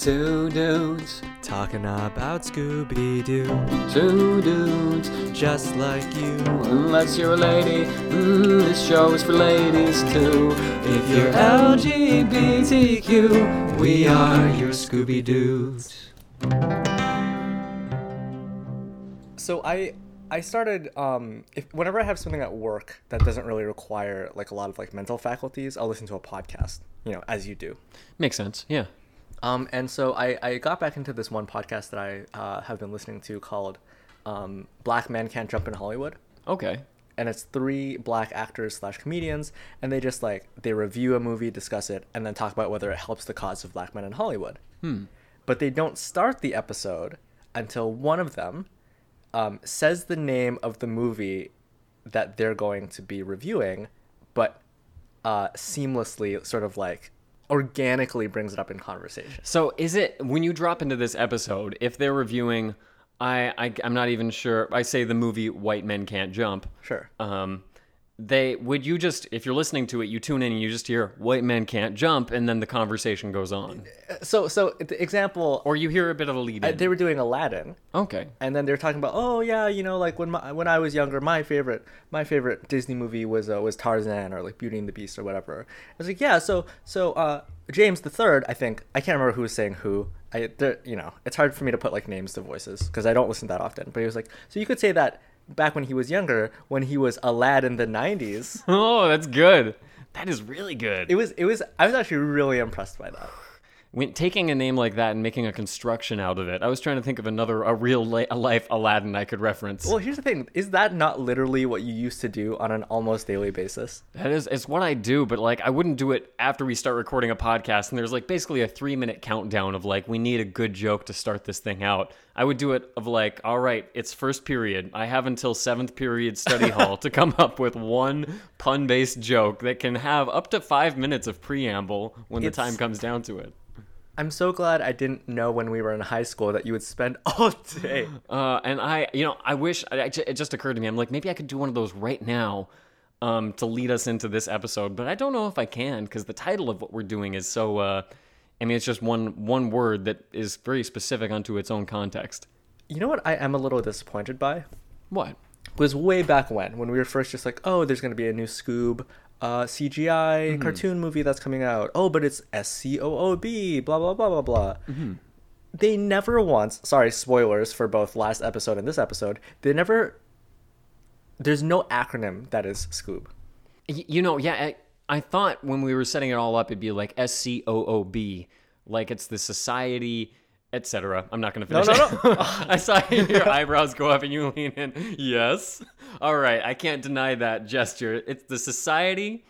Two dudes, Talking about Scooby Doo, two dudes. just like you. Unless you're a lady, mm, this show is for ladies too. If you're LGBTQ, we are your Scooby Doos. So I I started um if whenever I have something at work that doesn't really require like a lot of like mental faculties, I'll listen to a podcast, you know, as you do. Makes sense, yeah. Um and so I I got back into this one podcast that I uh, have been listening to called um Black Men Can't Jump in Hollywood. Okay. And it's three black actors slash comedians, and they just like they review a movie, discuss it, and then talk about whether it helps the cause of black men in Hollywood. Hmm. But they don't start the episode until one of them um, says the name of the movie that they're going to be reviewing, but uh, seamlessly, sort of like organically brings it up in conversation. So is it when you drop into this episode, if they're reviewing, I, I I'm not even sure. I say the movie White Men Can't Jump. Sure. Um, they would you just if you're listening to it, you tune in and you just hear White Men Can't Jump, and then the conversation goes on, So, so the example, or you hear a bit of a lead uh, in. they were doing Aladdin, okay. and then they're talking about, oh yeah, you know, like when my, when I was younger, my favorite my favorite Disney movie was uh, was Tarzan or like Beauty and the Beast or whatever. I was like, yeah, so so uh, James the Third, I think I can't remember who was saying who. I there, you know, it's hard for me to put like names to voices because I don't listen that often. But he was like, so you could say that back when he was younger, when he was a lad in the '90s. Oh, that's good. That is really good. It was it was I was actually really impressed by that. When taking a name like that and making a construction out of it, I was trying to think of another a real li- a life Aladdin I could reference. Well, here's the thing: is that not literally what you used to do on an almost daily basis? That is, it's what I do, but like I wouldn't do it after we start recording a podcast and there's like basically a three minute countdown of like, we need a good joke to start this thing out. I would do it of like, all right, it's first period. I have until seventh period study hall to come up with one pun based joke that can have up to five minutes of preamble when the time comes down to it. I'm so glad I didn't know when we were in high school that you would spend all day. Uh, and I, you know, I wish I, it just occurred to me. I'm like, maybe I could do one of those right now um, to lead us into this episode, but I don't know if I can because the title of what we're doing is so. Uh, I mean, it's just one one word that is very specific unto its own context. You know what I am a little disappointed by? What? Was way back when, when we were first just like, oh, there's going to be a new Scoob uh, CGI cartoon movie that's coming out. Oh, but it's S C O O B, blah, blah, blah, blah, blah. They never once, sorry, spoilers for both last episode and this episode, they never, there's no acronym that is Scoob. You know, yeah, I, I thought when we were setting it all up, it'd be like S C O O B, like it's the society, etc. I'm not going to finish. No, finish. no. I saw your eyebrows go up and you lean in. Yes. All right. I can't deny that gesture. It's the society,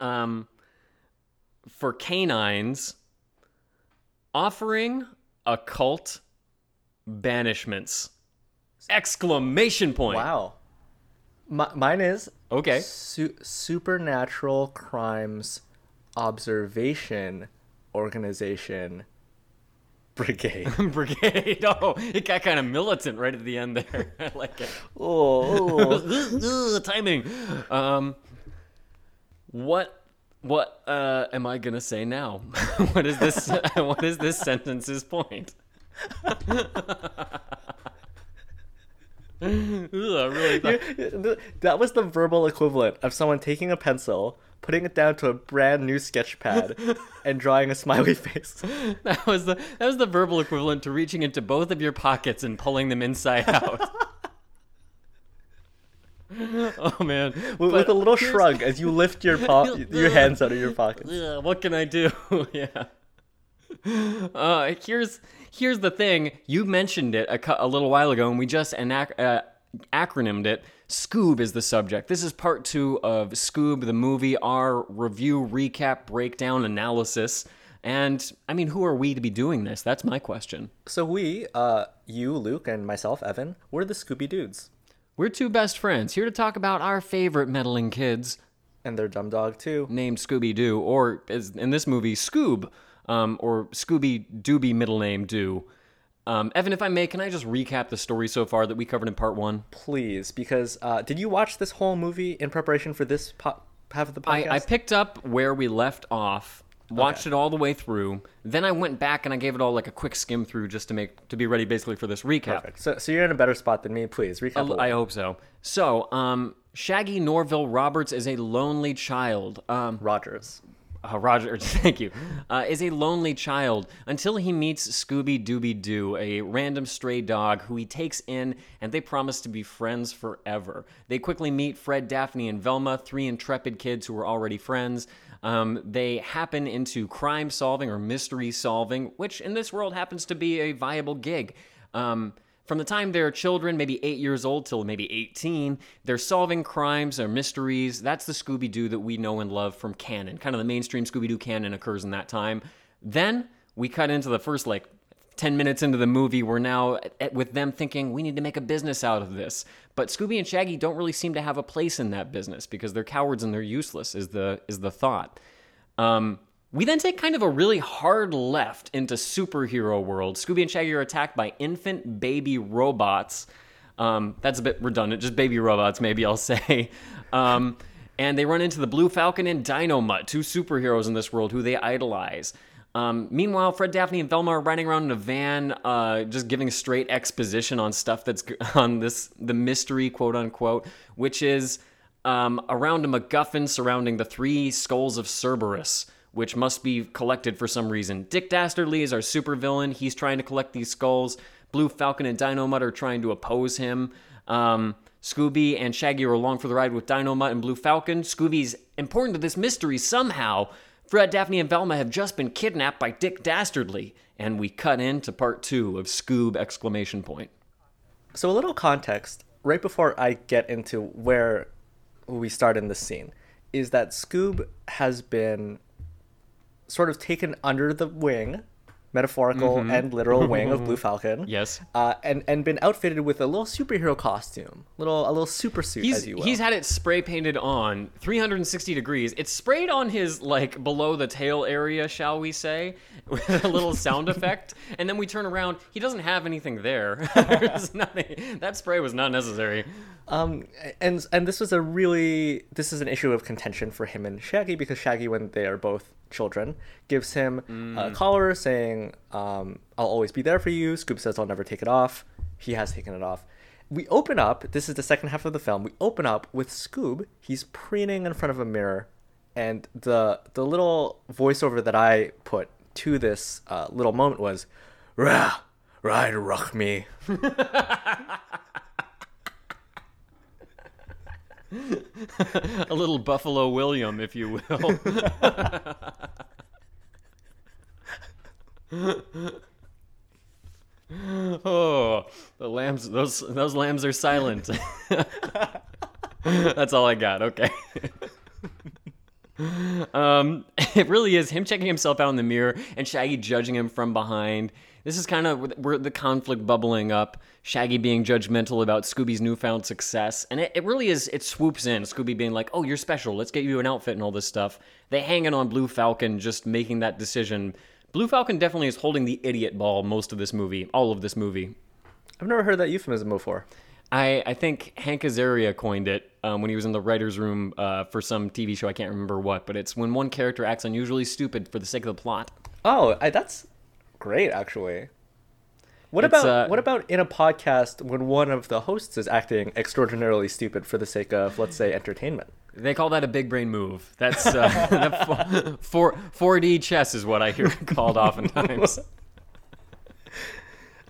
um, for canines, offering occult banishments. Exclamation point. Wow. Mi- mine is Okay. Su- supernatural crimes observation organization brigade. Brigade. Oh, it got kind of militant right at the end there. I like it. oh, Ugh, timing. Um, what what uh, am I gonna say now? what is this? what is this sentence's point? Ugh, really that was the verbal equivalent of someone taking a pencil, putting it down to a brand new sketch pad, and drawing a smiley face. that was the that was the verbal equivalent to reaching into both of your pockets and pulling them inside out. oh man! With, with a little shrug as you lift your po- your hands out of your pockets. Ugh, what can I do? yeah. Uh, here's here's the thing. You mentioned it a, a little while ago, and we just anac- uh, acronymed it. Scoob is the subject. This is part two of Scoob, the movie, our review, recap, breakdown, analysis. And I mean, who are we to be doing this? That's my question. So we, uh, you, Luke, and myself, Evan, we're the Scooby Dudes, We're two best friends here to talk about our favorite meddling kids and their dumb dog too. named Scooby Doo, or as in this movie, Scoob, um, or Scooby Dooby middle name Do. Um, Evan, if I may, can I just recap the story so far that we covered in part one? Please, because uh, did you watch this whole movie in preparation for this po- half of the podcast? I, I picked up where we left off watched it all the way through. Then I went back and I gave it all like a quick skim through just to make to be ready basically for this recap. Perfect. So, so you're in a better spot than me. Please recap. a. I hope so. So, um, Shaggy Norville Roberts is a lonely child. Um, Rogers. Uh, Roger, thank you, uh, is a lonely child until he meets Scooby Dooby Doo, a random stray dog who he takes in, and they promise to be friends forever. They quickly meet Fred, Daphne, and Velma, three intrepid kids who are already friends. Um, they happen into crime solving or mystery solving, which in this world happens to be a viable gig. Um, from the time they're children, maybe eight years old till maybe 18, they're solving crimes or mysteries. That's the Scooby Doo that we know and love from canon. Kind of the mainstream Scooby Doo canon occurs in that time. Then we cut into the first like 10 minutes into the movie. We're now at, with them thinking we need to make a business out of this. But Scooby and Shaggy don't really seem to have a place in that business because they're cowards and they're useless, is the, is the thought. Um, we then take kind of a really hard left into superhero world. Scooby and Shaggy are attacked by infant baby robots. Um, that's a bit redundant, just baby robots, maybe I'll say. Um, and they run into the Blue Falcon and Dynomutt, two superheroes in this world who they idolize. Um, meanwhile, Fred, Daphne, and Velma are riding around in a van, uh, just giving straight exposition on stuff that's on this the mystery, quote unquote, which is um, around a MacGuffin surrounding the three skulls of Cerberus, which must be collected for some reason. Dick Dastardly is our supervillain. He's trying to collect these skulls. Blue Falcon and Dynomutt are trying to oppose him. Um, Scooby and Shaggy are along for the ride with Dynomutt and Blue Falcon. Scooby's important to this mystery somehow. Fred, Daphne, and Velma have just been kidnapped by Dick Dastardly, and we cut into part two of Scoob! Exclamation point. So a little context right before I get into where we start in this scene is that Scoob has been sort of taken under the wing, metaphorical and literal wing of Blue Falcon. Yes. Uh, and and been outfitted with a little superhero costume, little a little super suit, He's, as you will. he's had it spray painted on 360 degrees. It's sprayed on his like below the tail area, shall we say, with a little sound effect. And then we turn around. He doesn't have anything there. There's nothing. That spray was not necessary. Um, and and this was a really this is an issue of contention for him and Shaggy because Shaggy, when they are both children, gives him a collar saying, um, "I'll always be there for you." Scoob says, "I'll never take it off." He has taken it off. We open up. This is the second half of the film. We open up with Scoob. He's preening in front of a mirror, and the the little voiceover that I put to this uh, little moment was, "Rah, ride ruck me." A little Buffalo William, if you will. oh, the lambs! Those those lambs are silent. That's all I got. Okay. um, it really is him checking himself out in the mirror and Shaggy judging him from behind. This is kind of where the conflict bubbling up. Shaggy being judgmental about Scooby's newfound success, and it, it really is. It swoops in. Scooby being like, "Oh, you're special. Let's get you an outfit and all this stuff." They hang it on Blue Falcon, just making that decision. Blue Falcon definitely is holding the idiot ball most of this movie, all of this movie. I've never heard that euphemism before. I, I think Hank Azaria coined it um, when he was in the writer's room uh, for some TV show. I can't remember what, but it's when one character acts unusually stupid for the sake of the plot. Oh, I, that's great, actually. What It's, about uh, what about in a podcast when one of the hosts is acting extraordinarily stupid for the sake of, let's say, entertainment? They call that a big brain move. That's uh, four, 4D chess is what I hear called oftentimes.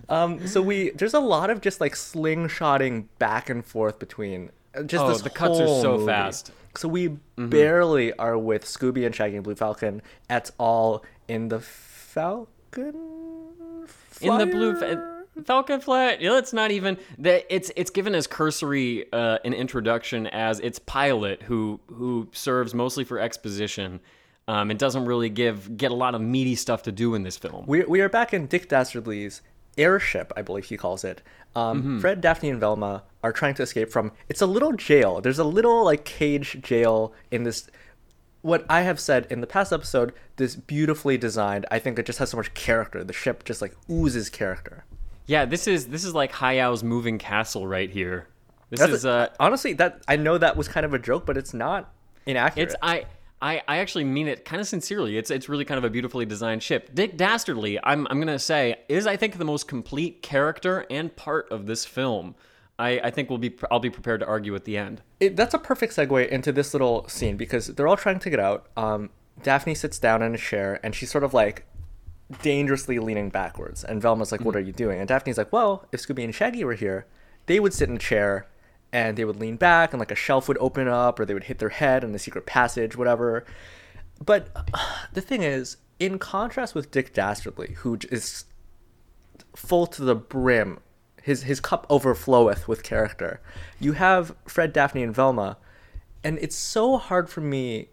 Um, so we there's a lot of just like slingshotting back and forth between uh, just Oh, the cuts are so movie. fast. So we barely are with Scooby and Shaggy and Blue Falcon at all in the Falcon. In the blue fa- Falcon Flight. Yeah, it's not even that. It's it's given as cursory uh, an introduction as its pilot, who who serves mostly for exposition. Um, it doesn't really give get a lot of meaty stuff to do in this film. We, we are back in Dick Dastardly's airship, I believe he calls it. Um, Mm-hmm. Fred, Daphne, and Velma are trying to escape from. It's a little jail. There's a little like cage jail in this. What I have said in the past episode, this beautifully designed. I think it just has so much character. The ship just like oozes character. Yeah, this is this is like Howl's moving castle right here. This That's is uh, honestly that I know that was kind of a joke, but it's not inaccurate. it's I I, I actually mean it kind of sincerely. It's it's really kind of a beautifully designed ship. Dick Dastardly, I'm I'm gonna say, is I think the most complete character and part of this film. I, I think we'll be I'll be prepared to argue at the end. it, that's a perfect segue into this little scene because they're all trying to get out. Um, Daphne sits down in a chair and she's sort of like dangerously leaning backwards. And Velma's like, "What are you doing?" And Daphne's like, "Well, if Scooby and Shaggy were here, they would sit in a chair and they would lean back and like a shelf would open up or they would hit their head in the secret passage, whatever." But uh, the thing is, in contrast with Dick Dastardly, who is full to the brim. His his cup overfloweth with character. You have Fred, Daphne, and Velma, and it's so hard for me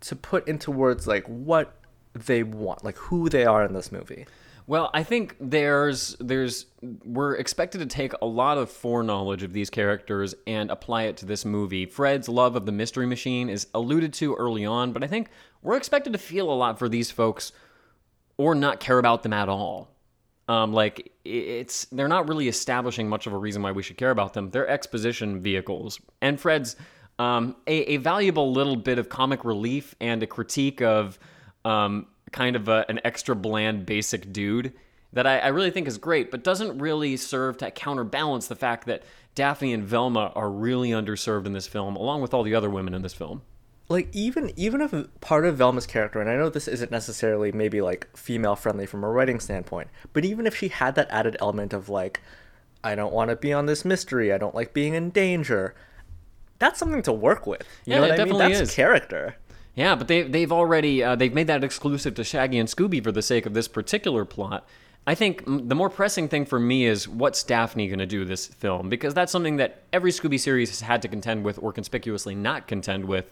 to put into words like what they want, like who they are in this movie. Well, I think there's there's we're expected to take a lot of foreknowledge of these characters and apply it to this movie. Fred's love of the mystery machine is alluded to early on, but I think we're expected to feel a lot for these folks or not care about them at all. Um, like it's they're not really establishing much of a reason why we should care about them. They're exposition vehicles, and Fred's um, a, a valuable little bit of comic relief and a critique of um, kind of a, an extra bland, basic dude that I, I really think is great, but doesn't really serve to counterbalance the fact that Daphne and Velma are really underserved in this film, along with all the other women in this film. Like even even if part of Velma's character, and I know this isn't necessarily maybe like female friendly from a writing standpoint, but even if she had that added element of like, I don't want to be on this mystery, I don't like being in danger, that's something to work with. You Yeah, know what I mean? definitely That's is. character. Yeah, but they they've already uh, they've made that exclusive to Shaggy and Scooby for the sake of this particular plot. I think the more pressing thing for me is what's Daphne going to do this film because that's something that every Scooby series has had to contend with or conspicuously not contend with.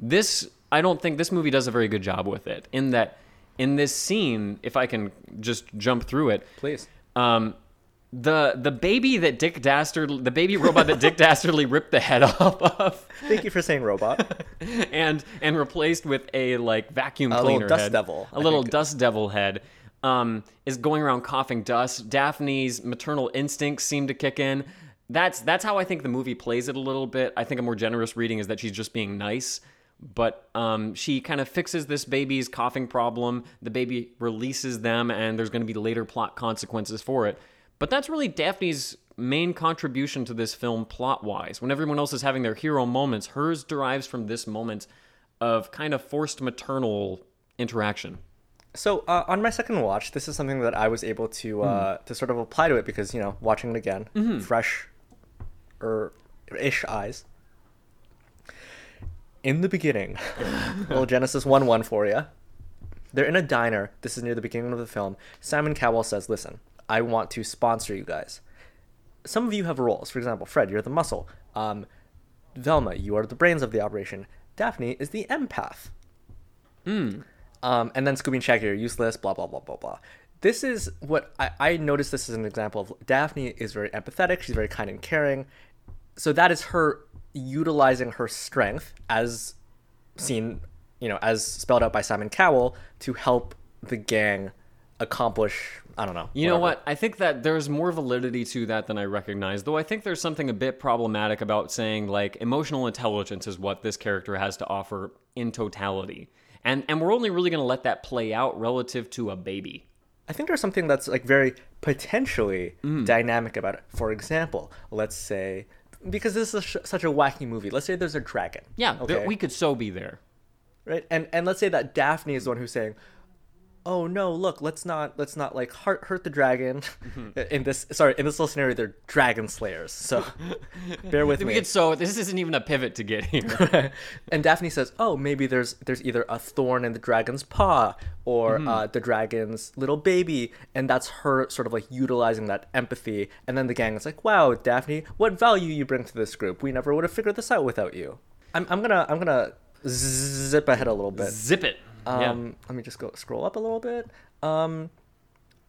This I don't think this movie does a very good job with it in that in this scene, if I can just jump through it, Please. um, the the baby that Dick Dastardly, the baby robot that Dick Dastardly ripped the head off of, Thank you for saying robot. and and replaced with a like vacuum little cleaner dust head, devil, a I little think. dust devil head, um, is going around coughing dust. Daphne's maternal instincts seem to kick in. That's that's how I think the movie plays it a little bit. I think a more generous reading is that she's just being nice. But um, she kind of fixes this baby's coughing problem. The baby releases them, and there's going to be later plot consequences for it. But that's really Daphne's main contribution to this film plot wise. When everyone else is having their hero moments, hers derives from this moment of kind of forced maternal interaction. So uh, on my second watch, this is something that I was able to uh, to sort of apply to it because you know watching it again, fresh, or ish eyes. In the beginning, little Genesis one one for you. They're in a diner. This is near the beginning of the film. Simon Cowell says, "Listen, I want to sponsor you guys. Some of you have roles. For example, Fred, you're the muscle. Um, Velma, you are the brains of the operation. Daphne is the empath. Um, and then Scooby and Shaggy are useless, blah, blah, blah, blah, blah. This is what I, I noticed this as an example of Daphne is very empathetic, she's very kind and caring. So that is her utilizing her strength as seen, you know, as spelled out by Simon Cowell to help the gang accomplish, I don't know. You know what? I think that there's more validity to that than I recognize. Though I think there's something a bit problematic about saying like emotional intelligence is what this character has to offer in totality. And and we're only really going to let that play out relative to a baby. I think there's something that's like very potentially mm. dynamic about it. For example, let's say because this is such a wacky movie. Let's say there's a dragon. Yeah, Okay. we could so be there. right? And and let's say that Daphne is the one who's saying, "Oh no, look, let's not let's not like hurt hurt the dragon." Mm-hmm. in this sorry, in this little scenario, they're dragon slayers. So bear with We me. could so this isn't even a pivot to get here. and Daphne says, "Oh, maybe there's there's either a thorn in the dragon's paw or Mm-hmm. uh, the dragon's little baby," and that's her sort of like utilizing that empathy. And then the gang is like, "Wow, Daphne, what value you bring to this group? We never would have figured this out without you." I'm, I'm gonna I'm gonna zip ahead a little bit. Zip it. Um, yeah. let me just go scroll up a little bit. Um,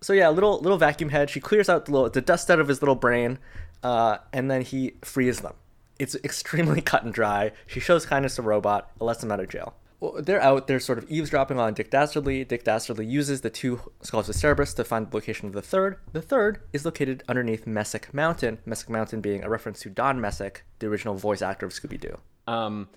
so yeah, little little vacuum head. She clears out the, little, the dust out of his little brain, uh, and then he frees them. It's extremely cut and dry. She shows kindness to Robot, and lets him out of jail. Well, they're out. They're sort of eavesdropping on Dick Dastardly. Dick Dastardly uses the two skulls of Cerberus to find the location of the third. The third is located underneath Messick Mountain. Messick Mountain being a reference to Don Messick, the original voice actor of Scooby Doo. Um, m-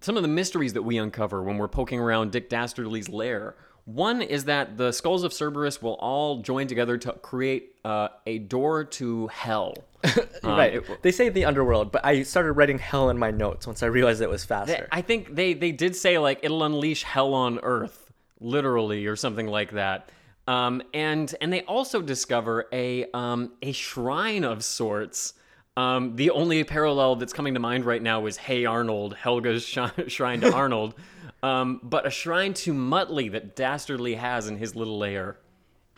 some of the mysteries that we uncover when we're poking around Dick Dastardly's lair. One is that the skulls of Cerberus will all join together to create uh, a door to hell. Um, right. it- they say the underworld, but I started writing hell in my notes once I realized it was faster. I think they they did say like it'll unleash hell on earth, literally, or something like that. Um, and and they also discover a um, a shrine of sorts. Um, the only parallel that's coming to mind right now is Hey Arnold, Helga's sh- shrine to Arnold, um, but a shrine to Muttley that Dastardly has in his little lair.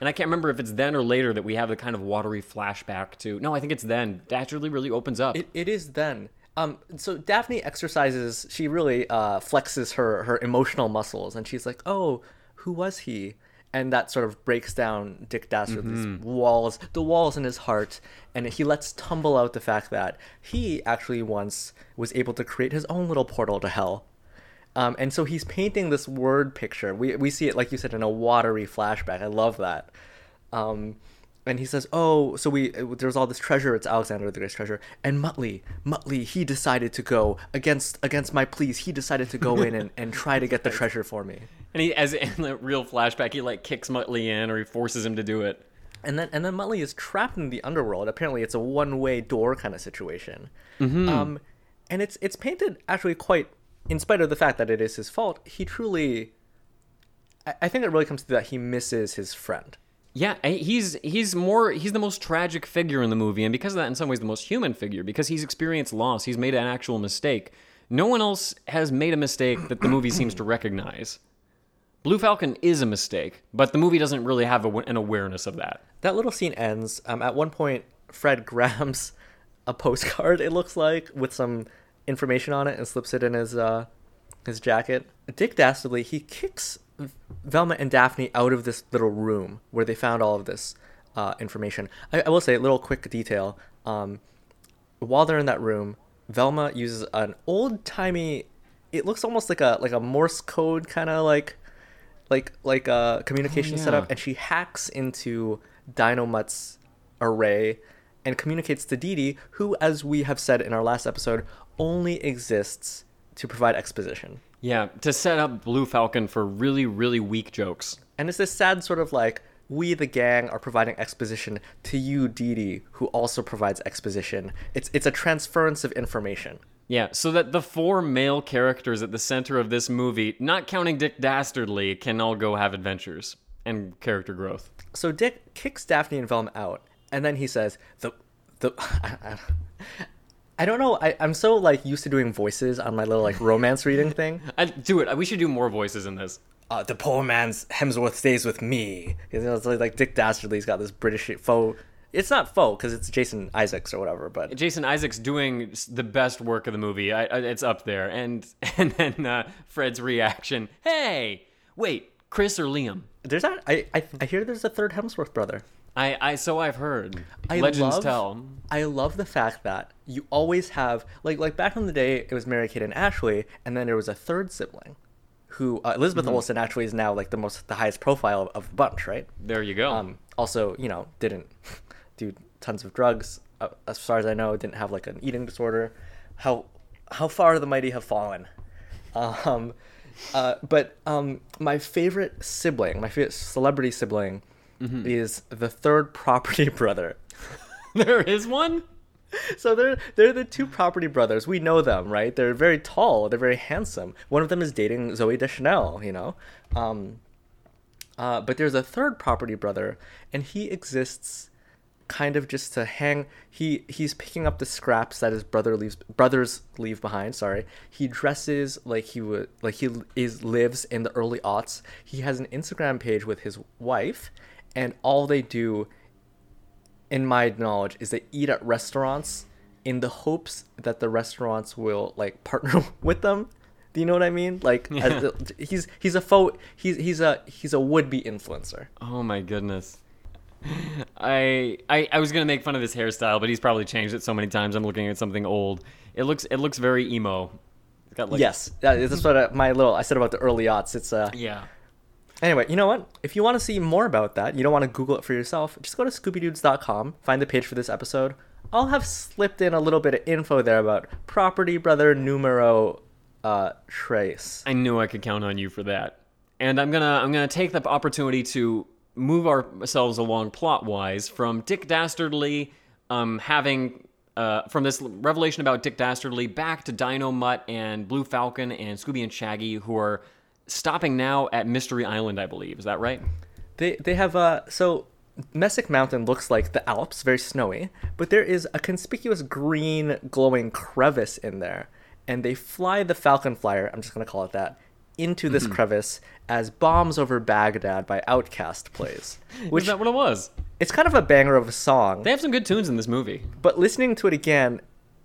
And I can't remember if it's then or later that we have the kind of watery flashback to. No, I think it's then. Dastardly really opens up. It, it is then. Um, so Daphne exercises. She really uh, flexes her her emotional muscles, and she's like, "Oh, who was he?" And that sort of breaks down Dick Dastardly's walls, the walls in his heart, and he lets tumble out the fact that he actually once was able to create his own little portal to hell. Um, and so he's painting this word picture. We, we see it, like you said, in a watery flashback. I love that. Um, and he says, "Oh, so we there's all this treasure. It's Alexander the Great's treasure." And Muttley, Muttley, he decided to go against against my pleas. He decided to go in and, and try to get the treasure for me. And he, as in the real flashback, he like kicks Muttley in or he forces him to do it. And then and then Muttley is trapped in the underworld. Apparently, it's a one way door kind of situation. Um, and it's it's painted actually quite, in spite of the fact that it is his fault. He truly, I, I think it really comes to that he misses his friend. Yeah, he's he's more he's the most tragic figure in the movie, and because of that, in some ways, the most human figure because he's experienced loss. He's made an actual mistake. No one else has made a mistake that the movie seems to recognize. Blue Falcon is a mistake, but the movie doesn't really have an awareness of that. that little scene ends. Um, at one point, Fred grabs a postcard. It looks like with some information on it and slips it in his uh, his jacket. Dick Dastardly he kicks Velma and Daphne out of this little room where they found all of this uh, information. I, I will say a little quick detail. Um, while they're in that room, Velma uses an old timey. It looks almost like a like a Morse code kind of like like like a communication oh, yeah. setup, and she hacks into Dynomutt's array and communicates to Dee Dee, who, as we have said in our last episode, only exists to provide exposition. Yeah, to set up Blue Falcon for really, really weak jokes. And it's this sad sort of like we the gang are providing exposition to you, Dee Dee, who also provides exposition. It's it's a transference of information. Yeah, so that the four male characters at the center of this movie, not counting Dick Dastardly, can all go have adventures and character growth. So Dick kicks Daphne and Velma out, and then he says the the. I don't know. I, I'm so like used to doing voices on my little like romance reading thing. I, do it. We should do more voices in this. Uh, the poor man's Hemsworth stays with me. You know, it's like, like Dick Dastardly's got this British faux. It's not faux because it's Jason Isaacs or whatever, but Jason Isaacs doing the best work of the movie. I, I, it's up there. And and then uh, Fred's reaction. Hey, wait, Chris or Liam? there's not. I, I I hear there's a third Hemsworth brother. I, I so I've heard. I Legends love, tell. I love the fact that you always have like like back in the day it was Mary Kate and Ashley, and then there was a third sibling, who uh, Elizabeth Mm-hmm. Olsen actually is now like the most the highest profile of, of the bunch, right? There you go. Um, also, you know, didn't do tons of drugs. Uh, as far as I know, didn't have like an eating disorder. How how far the mighty have fallen. Um, uh, but um, my favorite sibling, my favorite celebrity sibling, Mm-hmm. is the third property brother. there is one. So they're they're the two property brothers. We know them, right? They're very tall. They're very handsome. One of them is dating Zooey Deschanel, you know. Um, uh, but there's a third property brother, and he exists kind of just to hang. He he's picking up the scraps that his brother leaves brothers leave behind. Sorry. He dresses like he would like he is lives in the early aughts. He has an Instagram page with his wife, and all they do in my knowledge, is they eat at restaurants in the hopes that the restaurants will like partner with them. Do you know what I mean? Like as uh, he's he's a faux he's he's a he's a would be influencer. Oh my goodness. I, I I was gonna make fun of his hairstyle, but he's probably changed it so many times. I'm looking at something old. It looks it looks very emo. It's got like yes, that- that's what I, my little I said about the early aughts. It's uh yeah. Anyway, you know what? If you want to see more about that, you don't want to Google it for yourself, just go to scoobydudes.com, find the page for this episode. I'll have slipped in a little bit of info there about property brother numero uh, Trace. I knew I could count on you for that. And I'm gonna I'm gonna take the opportunity to move ourselves along plot wise from Dick Dastardly um, having uh, from this revelation about Dick Dastardly back to Dynomutt and Blue Falcon and Scooby and Shaggy who are stopping now at Mystery Island, I believe. Is that right? They they have uh so Messick Mountain looks like the Alps, very snowy, but there is a conspicuous green glowing crevice in there, and they fly the Falcon Flyer. I'm just gonna call it that into this crevice as "Bombs Over Baghdad" by Outkast plays. Which Is that what it was? it's kind of a banger of a song, They have some good tunes in this movie. but listening to it again.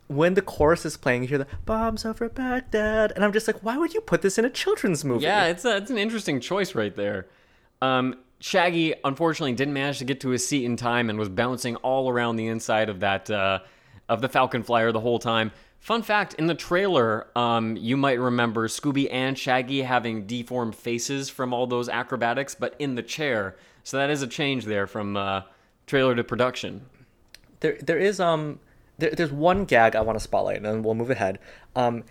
When the chorus is playing, you hear the bombs over Baghdad, and I'm just like, why would you put this in a children's movie? Yeah, it's a, it's an interesting choice right there. Um, Shaggy unfortunately didn't manage to get to his seat in time and was bouncing all around the inside of that uh, of the Falcon Flyer the whole time. Fun fact: in the trailer, um, you might remember Scooby and Shaggy having deformed faces from all those acrobatics, but in the chair. So that is a change there from uh, trailer to production. there there is um there, there's one gag I want to spotlight, and then we'll move ahead. Um,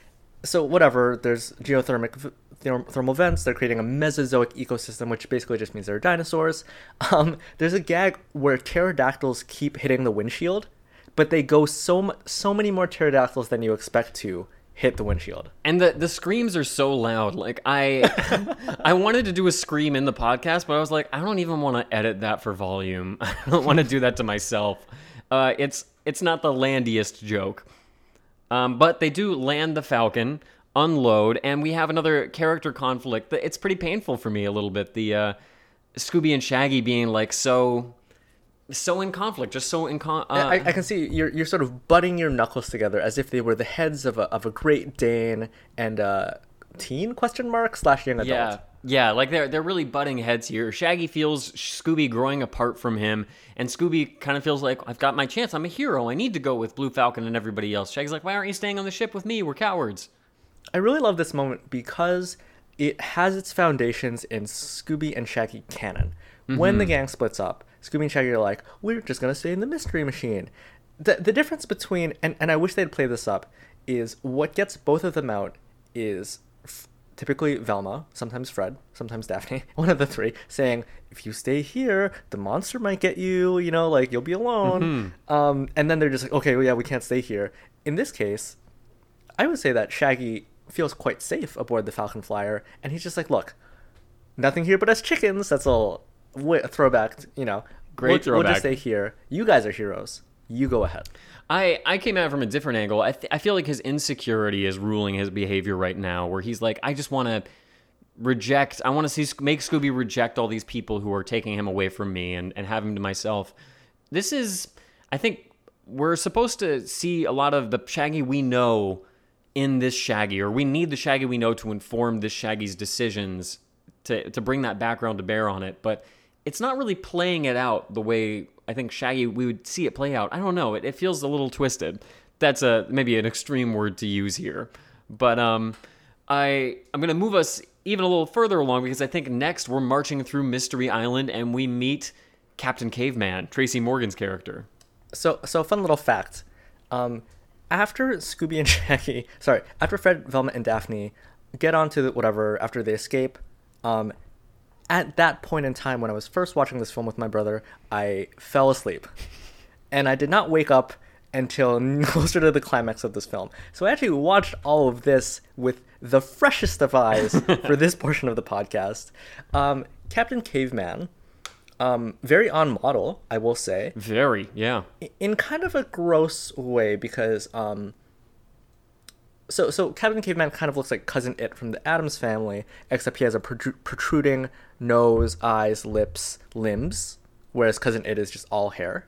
so whatever, there's geothermic thermal vents. They're creating a Mesozoic ecosystem, which basically just means there are dinosaurs. Um, there's a gag where pterodactyls keep hitting the windshield, but they go so so many more pterodactyls than you expect to hit the windshield. And the the screams are so loud. Like I I wanted to do a scream in the podcast, but I was like, I don't even want to edit that for volume. I don't want to do that to myself. Uh, it's it's not the landiest joke. Um, but they do land the Falcon, unload, and we have another character conflict. that It's pretty painful for me a little bit. The uh, Scooby and Shaggy being like so so in conflict, just so in con- uh, I, I can see you're you're sort of butting your knuckles together as if they were the heads of a of a Great Dane and a teen question mark slash young adult. Yeah, yeah, like they're they're really butting heads here. Shaggy feels Scooby growing apart from him, and Scooby kind of feels like I've got my chance. I'm a hero. I need to go with Blue Falcon and everybody else. Shaggy's like, why aren't you staying on the ship with me? We're cowards. I really love this moment because it has its foundations in Scooby and Shaggy canon. When the gang splits up, Scooby and Shaggy are like, we're just going to stay in the mystery machine. The, the difference between, and, and I wish they'd play this up, is what gets both of them out is f- typically Velma, sometimes Fred, sometimes Daphne, one of the three, saying, if you stay here, the monster might get you, you know, like you'll be alone. Um, and then they're just like, okay, well, yeah, we can't stay here. In this case, I would say that Shaggy feels quite safe aboard the Falcon Flyer, and he's just like, "Look, nothing here but us chickens." That's all a throwback, you know. Great we'll, We'll just stay here. You guys are heroes. You go ahead. I, I came at it from a different angle. I, th- I feel like his insecurity is ruling his behavior right now, where he's like, I just want to reject, I want to see make Scooby reject all these people who are taking him away from me and, and have him to myself. This is, I think, we're supposed to see a lot of the Shaggy we know in this Shaggy, or we need the Shaggy we know to inform this Shaggy's decisions to, to bring that background to bear on it. But it's not really playing it out the way I think Shaggy we would see it play out. I don't know. It, it feels a little twisted. That's a maybe an extreme word to use here, but um, I I'm gonna move us even a little further along because I think next we're marching through Mystery Island and we meet Captain Caveman, Tracy Morgan's character. So, so fun little fact. Um, after Scooby and Shaggy, sorry, after Fred, Velma, and Daphne get onto whatever after they escape, um, at that point in time when I was first watching this film with my brother, I fell asleep, and I did not wake up until closer to the climax of this film. So I actually watched all of this with the freshest of eyes for this portion of the podcast. Um, Captain Caveman, um, very on model, I will say Very, yeah. in kind of a gross way because um so so Captain Caveman kind of looks like cousin it from the Addams family except he has a protru- protruding nose, eyes, lips, limbs whereas cousin it is just all hair.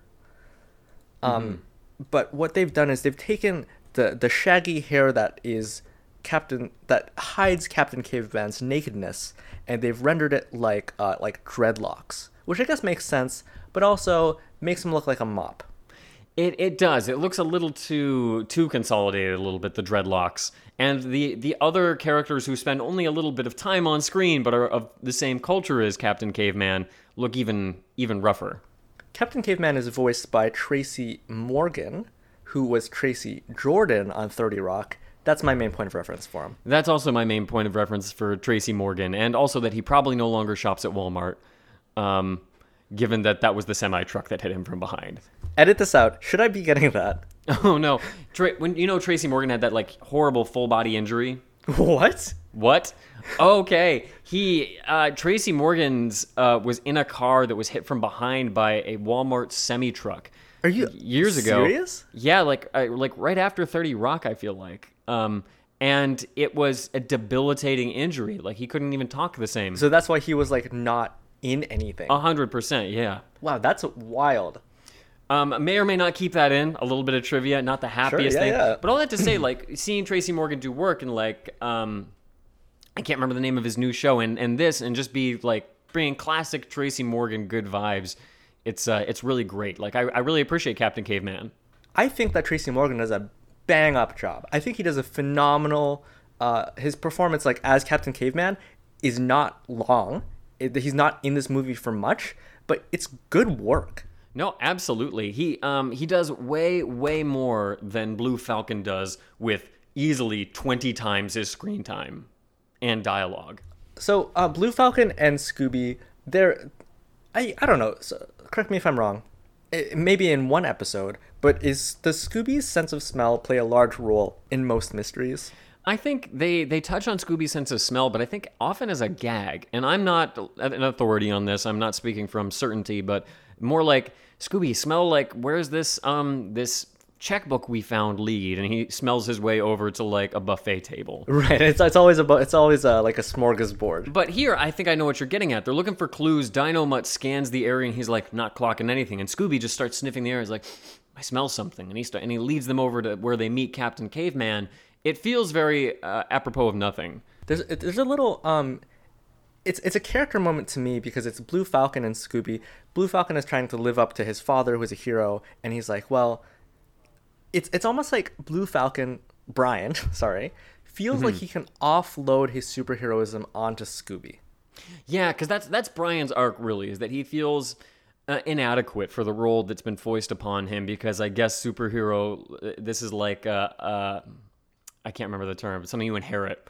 Um but what they've done is they've taken the the shaggy hair that is Captain that hides Captain Caveman's nakedness and they've rendered it like uh, like dreadlocks, which I guess makes sense, but also makes him look like a mop. It it does. It looks a little too too consolidated a little bit the dreadlocks. And the the other characters who spend only a little bit of time on screen but are of the same culture as Captain Caveman look even even rougher. Captain Caveman is voiced by Tracy Morgan, who was Tracy Jordan on 30 Rock, That's my main point of reference for him. That's also my main point of reference for Tracy Morgan, and also that he probably no longer shops at Walmart, um, given that that was the semi truck that hit him from behind. Edit this out. Should I be getting that? Oh no, Tra- when you know Tracy Morgan had that like horrible full body injury. What? What? Okay, he uh, Tracy Morgan's uh, was in a car that was hit from behind by a Walmart semi truck. Are you years ago? serious? Yeah, like uh, like right after Thirty Rock, I feel like. Um, and it was a debilitating injury. Like he couldn't even talk the same. So that's why he was like not in anything. A hundred percent, yeah. wow, that's wild. Um, may or may not keep that in. A little bit of trivia, not the happiest yeah, thing, yeah. but all that to say, like seeing Tracy Morgan do work and like, um, I can't remember the name of his new show, and and this, and just be like bringing classic Tracy Morgan good vibes. It's uh, it's really great. Like I, I really appreciate Captain Caveman. I think that Tracy Morgan does a bang up job. I think he does a phenomenal. Uh, his performance, like as Captain Caveman, is not long. It, he's not in this movie for much, but it's good work. No, absolutely. He um he does way way more than Blue Falcon does with easily 20 times his screen time and dialogue. So uh, Blue Falcon and Scooby, they're, I I don't know. So, correct me if I'm wrong. It, maybe in one episode, but is does Scooby's sense of smell play a large role in most mysteries? I think they they touch on Scooby's sense of smell, but I think often as a gag. And I'm not an authority on this. I'm not speaking from certainty, but more like Scooby, smell like where's this um this checkbook we found lead and he smells his way over to like a buffet table. Right. It's it's always about it's always uh, like a smorgasbord. But here, I think I know what you're getting at. They're looking for clues. Dynomutt scans the area and he's like not clocking anything. And Scooby just starts sniffing the air. He's like, I smell something. And he start, and he leads them over to where they meet Captain Caveman. It feels very uh, apropos of nothing. There's there's a little um it's it's a character moment to me because it's Blue Falcon and Scooby. Blue Falcon is trying to live up to his father who's a hero and he's like, "Well, it's it's almost like Blue Falcon Brian, sorry, feels like he can offload his superheroism onto Scooby. Yeah, because that's that's Brian's arc really is that he feels uh, inadequate for the role that's been foisted upon him because I guess superhero uh, this is like uh, uh, I can't remember the term, but something you inherit.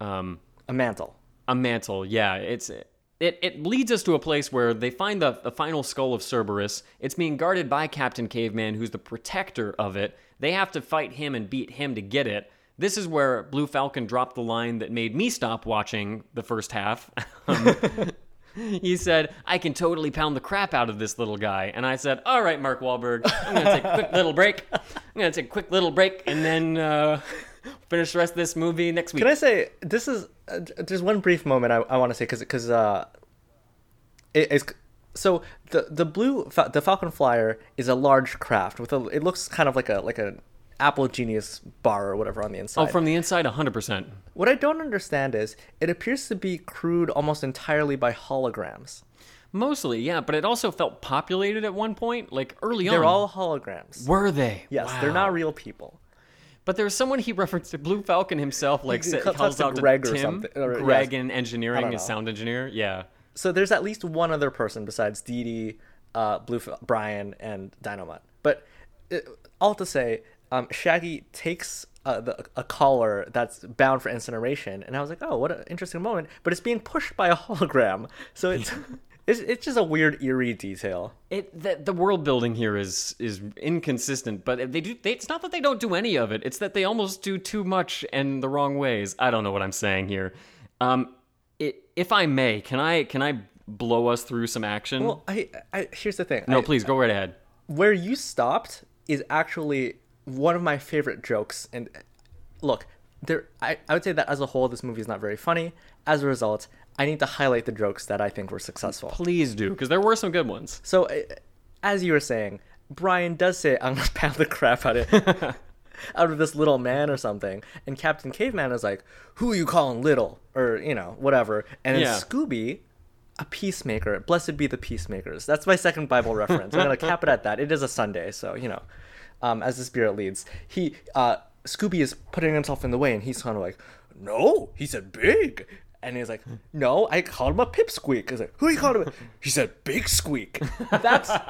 Um, A mantle. a mantle, yeah. It's it it leads us to a place where they find the the final skull of Cerberus. It's being guarded by Captain Caveman, who's the protector of it. They have to fight him and beat him to get it. This is where Blue Falcon dropped the line that made me stop watching the first half. Um, he said, I can totally pound the crap out of this little guy. And I said, All right, Mark Wahlberg, I'm going to take a quick little break. I'm going to take a quick little break and then uh, finish the rest of this movie next week. Can I say this is uh, there's one brief moment I, I want to say because because uh, it, it's so the the blue the Falcon Flyer is a large craft with a it looks kind of like a like a Apple Genius bar or whatever on the inside. oh, from the inside, 100%. what I don't understand is it appears to be crewed almost entirely by holograms. Mostly, yeah, but it also felt populated at one point, like early on. They're all holograms. Were they? Yes, they're not real people. But there's someone he referenced to Blue Falcon himself, like He said, calls calls to out Greg to or Tim, something, or- Greg yes. in engineering, his sound engineer. Yeah. so there's at least one other person besides Dee Dee, uh, Blue F- Brian, and Dynomutt. But uh, all to say, um, Shaggy takes uh, the, a collar that's bound for incineration, and I was like, oh, what an interesting moment. But it's being pushed by a hologram, so it's it's, it's just a weird eerie detail. It the, the world building here is is inconsistent, but they do. They, it's not that they don't do any of it. It's that they almost do too much and the wrong ways. I don't know what I'm saying here. Um, it, if I may, can I can I blow us through some action? Well, I, I here's the thing. no, I- please go right ahead. where you stopped is actually one of my favorite jokes and look there I, I would say that as a whole this movie is not very funny as a result i need to highlight the jokes that i think were successful. Please do, because there were some good ones. so uh, as you were saying brian does say i'm gonna pound the crap out of out of this little man or something and captain caveman is like who are you calling little? or you know whatever. And then Yeah. scooby a peacemaker blessed be the peacemakers. That's my second bible reference. I'm gonna cap it at that. It is a sunday so you know um, as the spirit leads. He uh, scooby is putting himself in the way and he's kind of like no he said big and he's like no i called him a pipsqueak he's like who you called him he said big squeak that's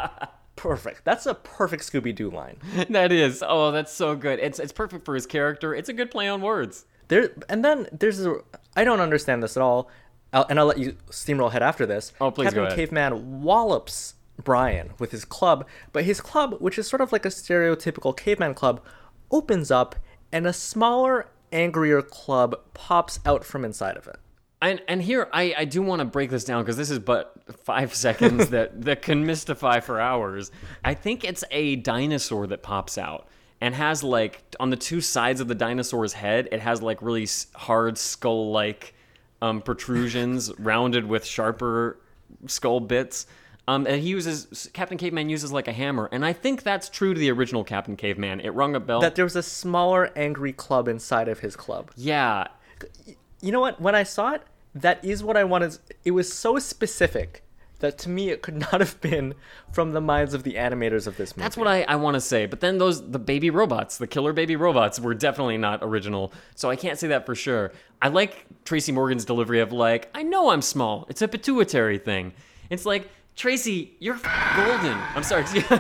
perfect. That's a perfect Scooby Doo line. that is. Oh, that's so good. It's it's perfect for his character. It's a good play on words. There and then there's a I don't understand this at all. I'll, and I'll let you steamroll head after this. Oh, please Captain go ahead. Caveman wallops Brian with his club, but his club, which is sort of like a stereotypical caveman club, opens up and a smaller, angrier club pops out from inside of it. And and here I, I do want to break this down because this is but five seconds that that can mystify for hours. I think it's a dinosaur that pops out and has like on the two sides of the dinosaur's head, it has like really hard skull like um, protrusions rounded with sharper skull bits. Um, and he uses Captain Caveman uses like a hammer, and I think that's true to the original Captain Caveman. It rung a bell. That there was a smaller, angry club inside of his club. yeah, You know what? When I saw it, that is what I wanted. It was so specific that to me it could not have been from the minds of the animators of this movie. That's what I, I want to say. But then those the baby robots, the killer baby robots, were definitely not original. So I can't say that for sure. I like Tracy Morgan's delivery of like, I know I'm small. It's a pituitary thing. It's like Tracy, you're f- golden. I'm sorry.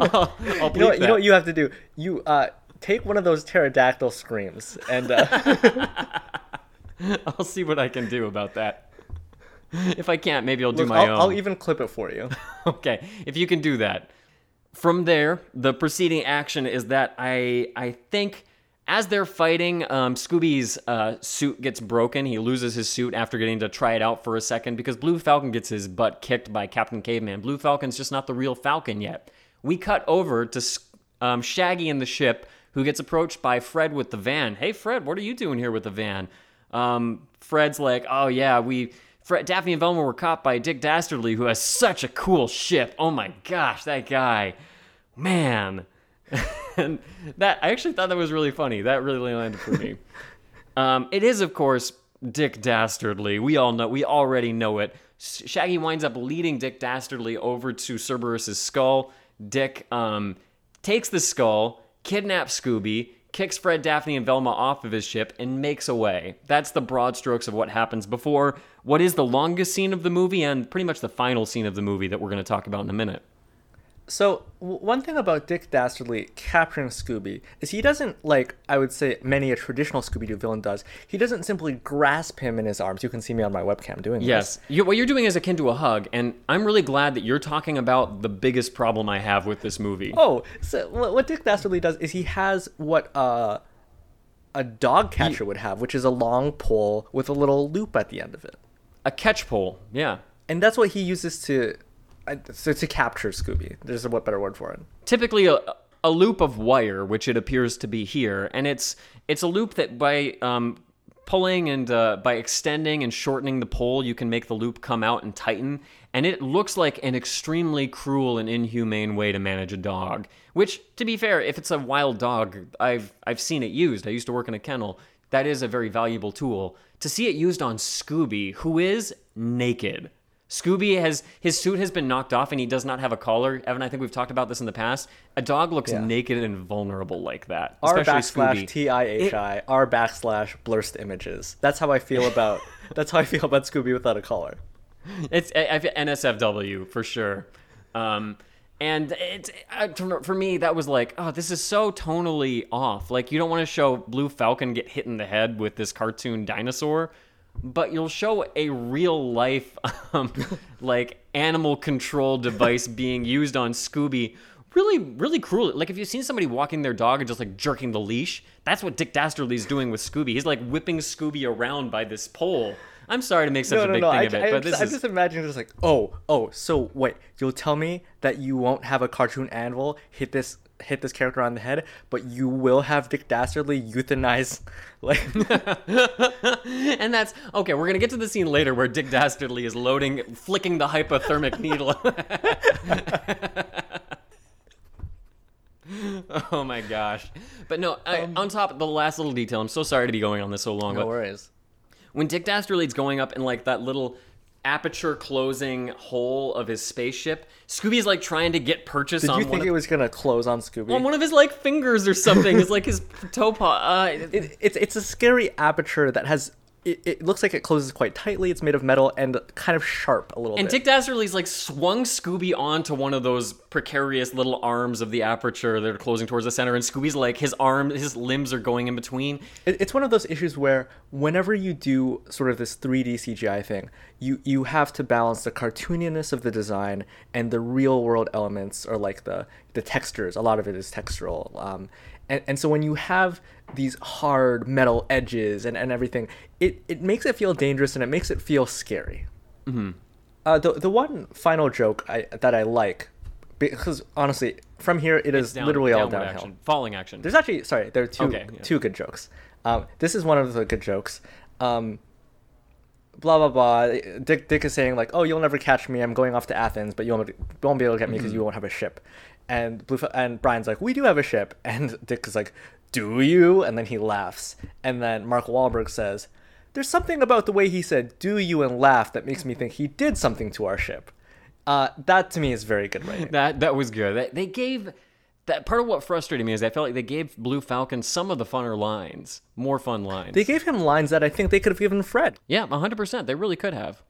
I'll, I'll You know, what, you know what you have to do? You uh, take one of those pterodactyl screams and uh, I'll see what I can do about that. If I can't, maybe I'll do look, my I'll, own. I'll even clip it for you. okay, if you can do that. From there, the preceding action is that I I think as they're fighting, um, Scooby's uh, suit gets broken. He loses his suit after getting to try it out for a second because Blue Falcon gets his butt kicked by Captain Caveman. Blue Falcon's just not the real Falcon yet. We cut over to um, Shaggy in the ship, who gets approached by Fred with the van. Hey, Fred, what are you doing here with the van? Um, Fred's like, oh yeah, we. Fred, Daphne and Velma were caught by Dick Dastardly, who has such a cool ship. Oh my gosh, that guy, man. and that I actually thought that was really funny. That really landed for me. um, it is, of course, Dick Dastardly. We all know. We already know it. Shaggy winds up leading Dick Dastardly over to Cerberus's skull. Dick um, takes the skull, kidnaps Scooby, kicks Fred, Daphne, and Velma off of his ship, and makes away. That's the broad strokes of what happens before what is the longest scene of the movie and pretty much the final scene of the movie that we're going to talk about in a minute. So w- one thing about Dick Dastardly capturing Scooby is he doesn't like I would say many a traditional Scooby Doo villain does. He doesn't simply grasp him in his arms. You can see me on my webcam doing Yes, this. you, what you're doing is akin to a hug, and I'm really glad that you're talking about the biggest problem I have with this movie. Oh, so wh- what Dick Dastardly does is he has what uh, a dog catcher would have, which is a long pole with a little loop at the end of it, A catch pole, yeah. and that's what he uses to so to capture Scooby. There's a what better word for it. typically a, a loop of wire, which it appears to be here, and it's it's a loop that by um, pulling and uh, by extending and shortening the pole, you can make the loop come out and tighten. And it looks like an extremely cruel and inhumane way to manage a dog. Which, to be fair, if it's a wild dog, I've I've seen it used. I used to work in a kennel. That is a very valuable tool. To see it used on Scooby, who is naked. Scooby has his suit has been knocked off and he does not have a collar. Evan, I think we've talked about this in the past. A dog looks Yeah. naked and vulnerable like that, R especially backslash. T I H I R backslash blurst images. That's how I feel about that's how I feel about Scooby without a collar. It's NSFW for sure. Um, and it's uh, for for me that was like, oh, this is so tonally off. Like you don't want to show Blue Falcon get hit in the head with this cartoon dinosaur, but you'll show a real life um, like animal control device being used on Scooby. Really, really cruel. Like if you've seen somebody walking their dog and just like jerking the leash, that's what Dick Dastardly's doing with Scooby. He's like whipping Scooby around by this pole. I'm sorry to make such No, a big no. thing I, of it, I, but this just, I'm is just imagining just like, oh, oh, so wait, you'll tell me that you won't have a cartoon anvil hit this hit this character on the head, but you will have Dick Dastardly euthanize like and that's okay. We're gonna get to the scene later where Dick Dastardly is loading, flicking the hypothermic needle. oh my gosh! But no, I, um, on top, of the last little detail. I'm so sorry to be going on this so long. no worries. when Dick Dastardly's going up in like that little aperture closing hole of his spaceship, Scooby's like trying to get purchase Did on you one think of, it was gonna close on Scooby? on one of his like fingers or something. It's like his toe paw. Uh, it, it's it's a scary aperture that has it, it looks like it closes quite tightly. It's made of metal and kind of sharp a little bit. And bit. Dick Dastardly's like swung Scooby onto one of those precarious little arms of the aperture that are closing towards the center, and Scooby's like his arm, his limbs are going in between. It- it's one of those issues where whenever you do sort of this 3D CGI thing, you you have to balance the cartooniness of the design and the real world elements, or like the the textures. A lot of it is textural. Um, and, and so when you have these hard metal edges and, and everything, it, it makes it feel dangerous and it makes it feel scary. Mm-hmm. Uh, the the one final joke I, that I like, because honestly, from here it is Down- literally all downhill. action, falling action. There's actually sorry, there are two Okay, yeah. two good jokes. Um, this is one of the good jokes. Um, blah blah blah. Dick Dick is saying like, "Oh, you'll never catch me. I'm going off to Athens, but you won't, won't be able to get me because you won't have a ship." And Blue and Brian's like, "We do have a ship," and Dick is like, "Do you?" And then he laughs, and then Mark Wahlberg says, "There's something about the way he said 'do you' and laugh that makes me think he did something to our ship." Uh, that to me is very good writing. That that was good. They, gave that part of what frustrated me is I felt like they gave Blue Falcon some of the funner lines, more fun lines. They gave him lines that I think they could have given Fred. yeah, hundred percent. They really could have.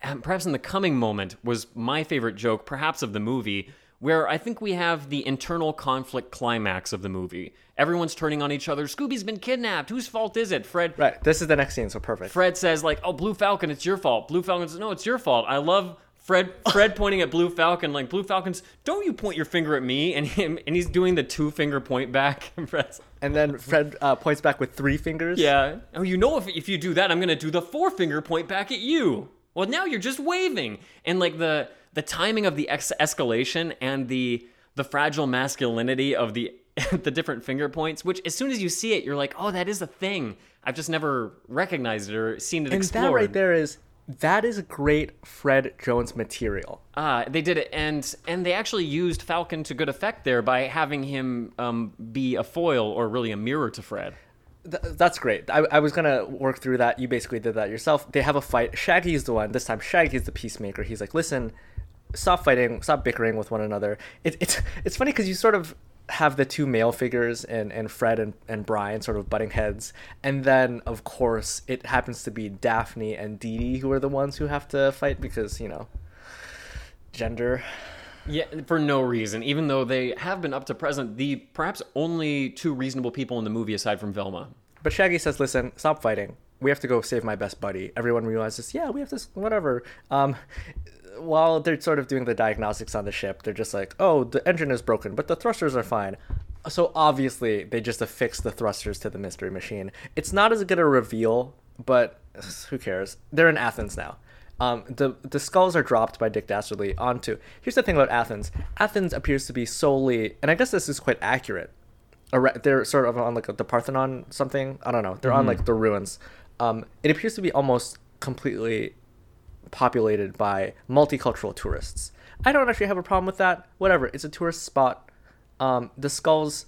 And perhaps in the coming moment was my favorite joke, perhaps of the movie, where I think we have the internal conflict climax of the movie. Everyone's turning on each other. Scooby's been kidnapped. Whose fault is it? Fred. Right. This is the next scene, so perfect. Fred says like, "Oh, Blue Falcon, it's your fault." Blue Falcon says, "No, it's your fault." I love Fred. Fred pointing at Blue Falcon like, "Blue Falcon's, don't you point your finger at me?" And him, and he's doing the two finger point back. And Fred's, And then Fred uh, points back with three fingers. yeah. Oh, you know, if if you do that, I'm gonna do the four finger point back at you. Well, now you're just waving, and like the the timing of the ex- escalation and the the fragile masculinity of the the different finger points, which as soon as you see it, you're like, oh, that is a thing. I've just never recognized it or seen it And explored. that right there is that is great Fred Jones material. Ah, they did it, and and they actually used Falcon to good effect there by having him um, be a foil or really a mirror to Fred. Th- that's great. I, I was gonna work through that. You basically did that yourself. They have a fight. Shaggy's the one. This time, Shaggy's the peacemaker. He's like, listen, stop fighting, stop bickering with one another. It, it's it's funny because you sort of have the two male figures and, and Fred and, and Brian sort of butting heads. And then, of course, it happens to be Daphne and Dee Dee who are the ones who have to fight because, you know, gender. Yeah, for no reason, even though they have been up to present the perhaps only two reasonable people in the movie aside from Velma. But Shaggy says, "Listen, stop fighting. We have to go save my best buddy." Everyone realizes, "Yeah, we have to. Whatever." Um, while they're sort of doing the diagnostics on the ship, they're just like, "Oh, the engine is broken, but the thrusters are fine." So obviously, they just affix the thrusters to the mystery machine. It's not as good a reveal, but who cares? They're in Athens now. Um, the the skulls are dropped by Dick Dastardly onto. Here's the thing about Athens. Athens appears to be solely, and I guess this is quite accurate. They're sort of on like the Parthenon something. I don't know. They're on like the ruins. Um, it appears to be almost completely populated by multicultural tourists. I don't actually have a problem with that. Whatever. It's a tourist spot. Um, the skulls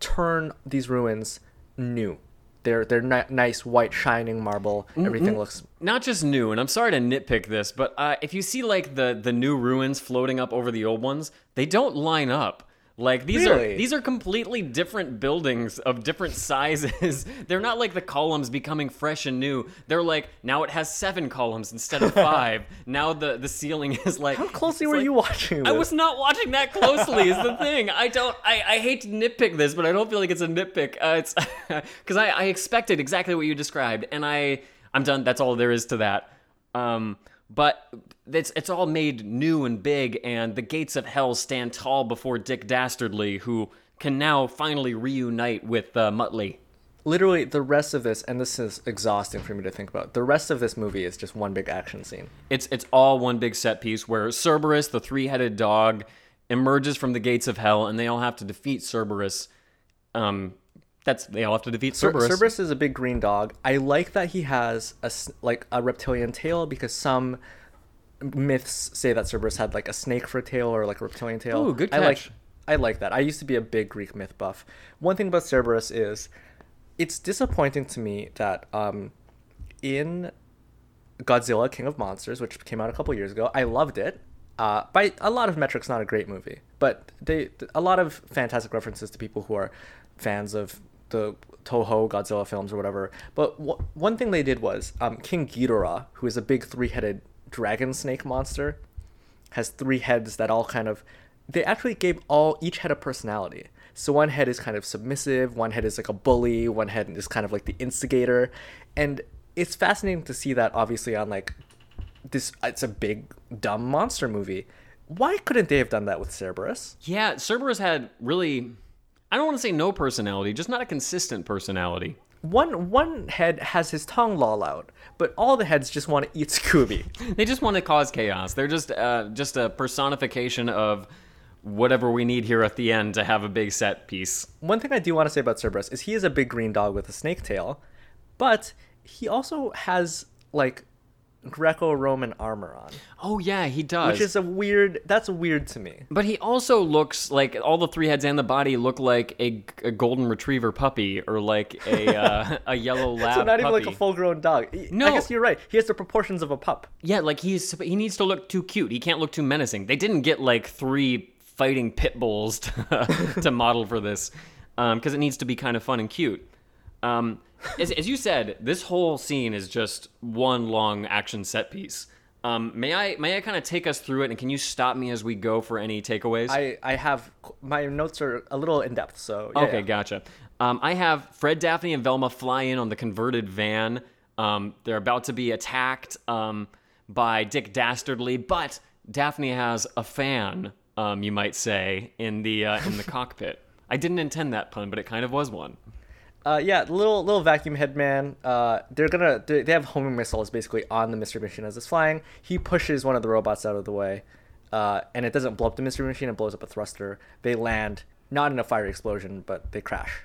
turn these ruins new. They're they're ni- nice white shining marble. Everything looks Not just new, and I'm sorry to nitpick this, but uh, if you see like the the new ruins floating up over the old ones, they don't line up. Like these Really? are these are completely different buildings of different sizes. They're not like the columns becoming fresh and new. They're like now it has seven columns instead of five. now the the ceiling is like How closely were like- you watching? I was not watching that closely. Is the thing. I don't. I, I hate to nitpick this, but I don't feel like it's a nitpick. Uh, it's because I, I expected exactly what you described, and I I'm done. That's all there is to that. Um, but it's it's all made new and big, and the gates of hell stand tall before Dick Dastardly, who can now finally reunite with uh, Muttley. literally the rest of this, and this is exhausting for me to think about. The rest of this movie is just one big action scene. It's it's all one big set piece where Cerberus, the three-headed dog, emerges from the gates of hell, and they all have to defeat Cerberus. Um, that's they all have to defeat Cerberus. Cerberus is a big green dog. I like that he has a like a reptilian tail because some myths say that Cerberus had like a snake for a tail or like a reptilian tail. Ooh, good I like catch. I like that. I used to be a big Greek myth buff. One thing about Cerberus is it's disappointing to me that um in Godzilla King of Monsters, which came out a couple years ago, I loved it. Uh, by a lot of metrics, not a great movie, but they a lot of fantastic references to people who are fans of the Toho Godzilla films or whatever. But one thing they did was um, King Ghidorah, who is a big three-headed dragon snake monster, has three heads that all kind of they actually gave all each head a personality. So one head is kind of submissive, one head is like a bully, one head is kind of like the instigator, and it's fascinating to see that obviously on like this it's a big dumb monster movie. Why couldn't they have done that with Cerberus? Yeah, Cerberus had really, I don't want to say no personality, just not a consistent personality. One one head has his tongue loll out, but all the heads just want to eat Scooby. They just want to cause chaos. They're just uh, just a personification of whatever we need here at the end to have a big set piece. One thing I do want to say about Cerberus is he is a big green dog with a snake tail, but he also has like Greco-Roman armor on, Oh yeah, he does. which is a weird. That's weird to me. But he also looks like all the three heads and the body look like a, a golden retriever puppy or like a uh, a yellow lab. So not even like a full-grown dog. No, I guess you're right. He has the proportions of a pup. Yeah, like he's he needs to look too cute. He can't look too menacing. They didn't get like three fighting pit bulls to, to model for this because it needs to be kind of fun and cute. Um, as, as you said, this whole scene is just one long action set piece. Um, may I may I kind of take us through it, and can you stop me as we go for any takeaways? I I have my notes are a little in depth. So yeah, Okay, yeah. gotcha. Um, I have Fred, Daphne, and Velma fly in on the converted van. Um, they're about to be attacked um, by Dick Dastardly, but Daphne has a fan, um, you might say, in the uh, in the cockpit. I didn't intend that pun, but it kind of was one. Uh, yeah, little little vacuum head man. Uh, they're gonna they, they have homing missiles basically on the mystery machine as it's flying. He pushes one of the robots out of the way, uh, and it doesn't blow up the mystery machine. It blows up a thruster. They land not in a fiery explosion, but they crash.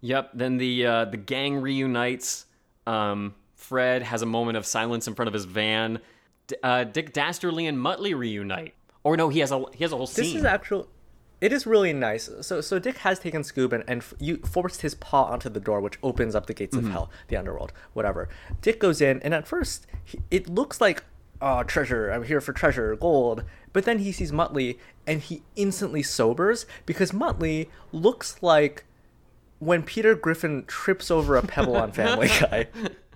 Yep. Then the uh, the gang reunites. Um, Fred has a moment of silence in front of his van. D- uh, Dick Dastardly and Muttley reunite. Or no, he has a he has a whole scene. This is actual. It is really nice. So so Dick has taken Scoob and, and f- you forced his paw onto the door, which opens up the gates of mm-hmm. hell, the underworld, whatever. Dick goes in, and at first he, it looks like, oh treasure, I'm here for treasure, gold. But then he sees Muttley, and he instantly sobers because Muttley looks like when Peter Griffin trips over a pebble on Family Guy.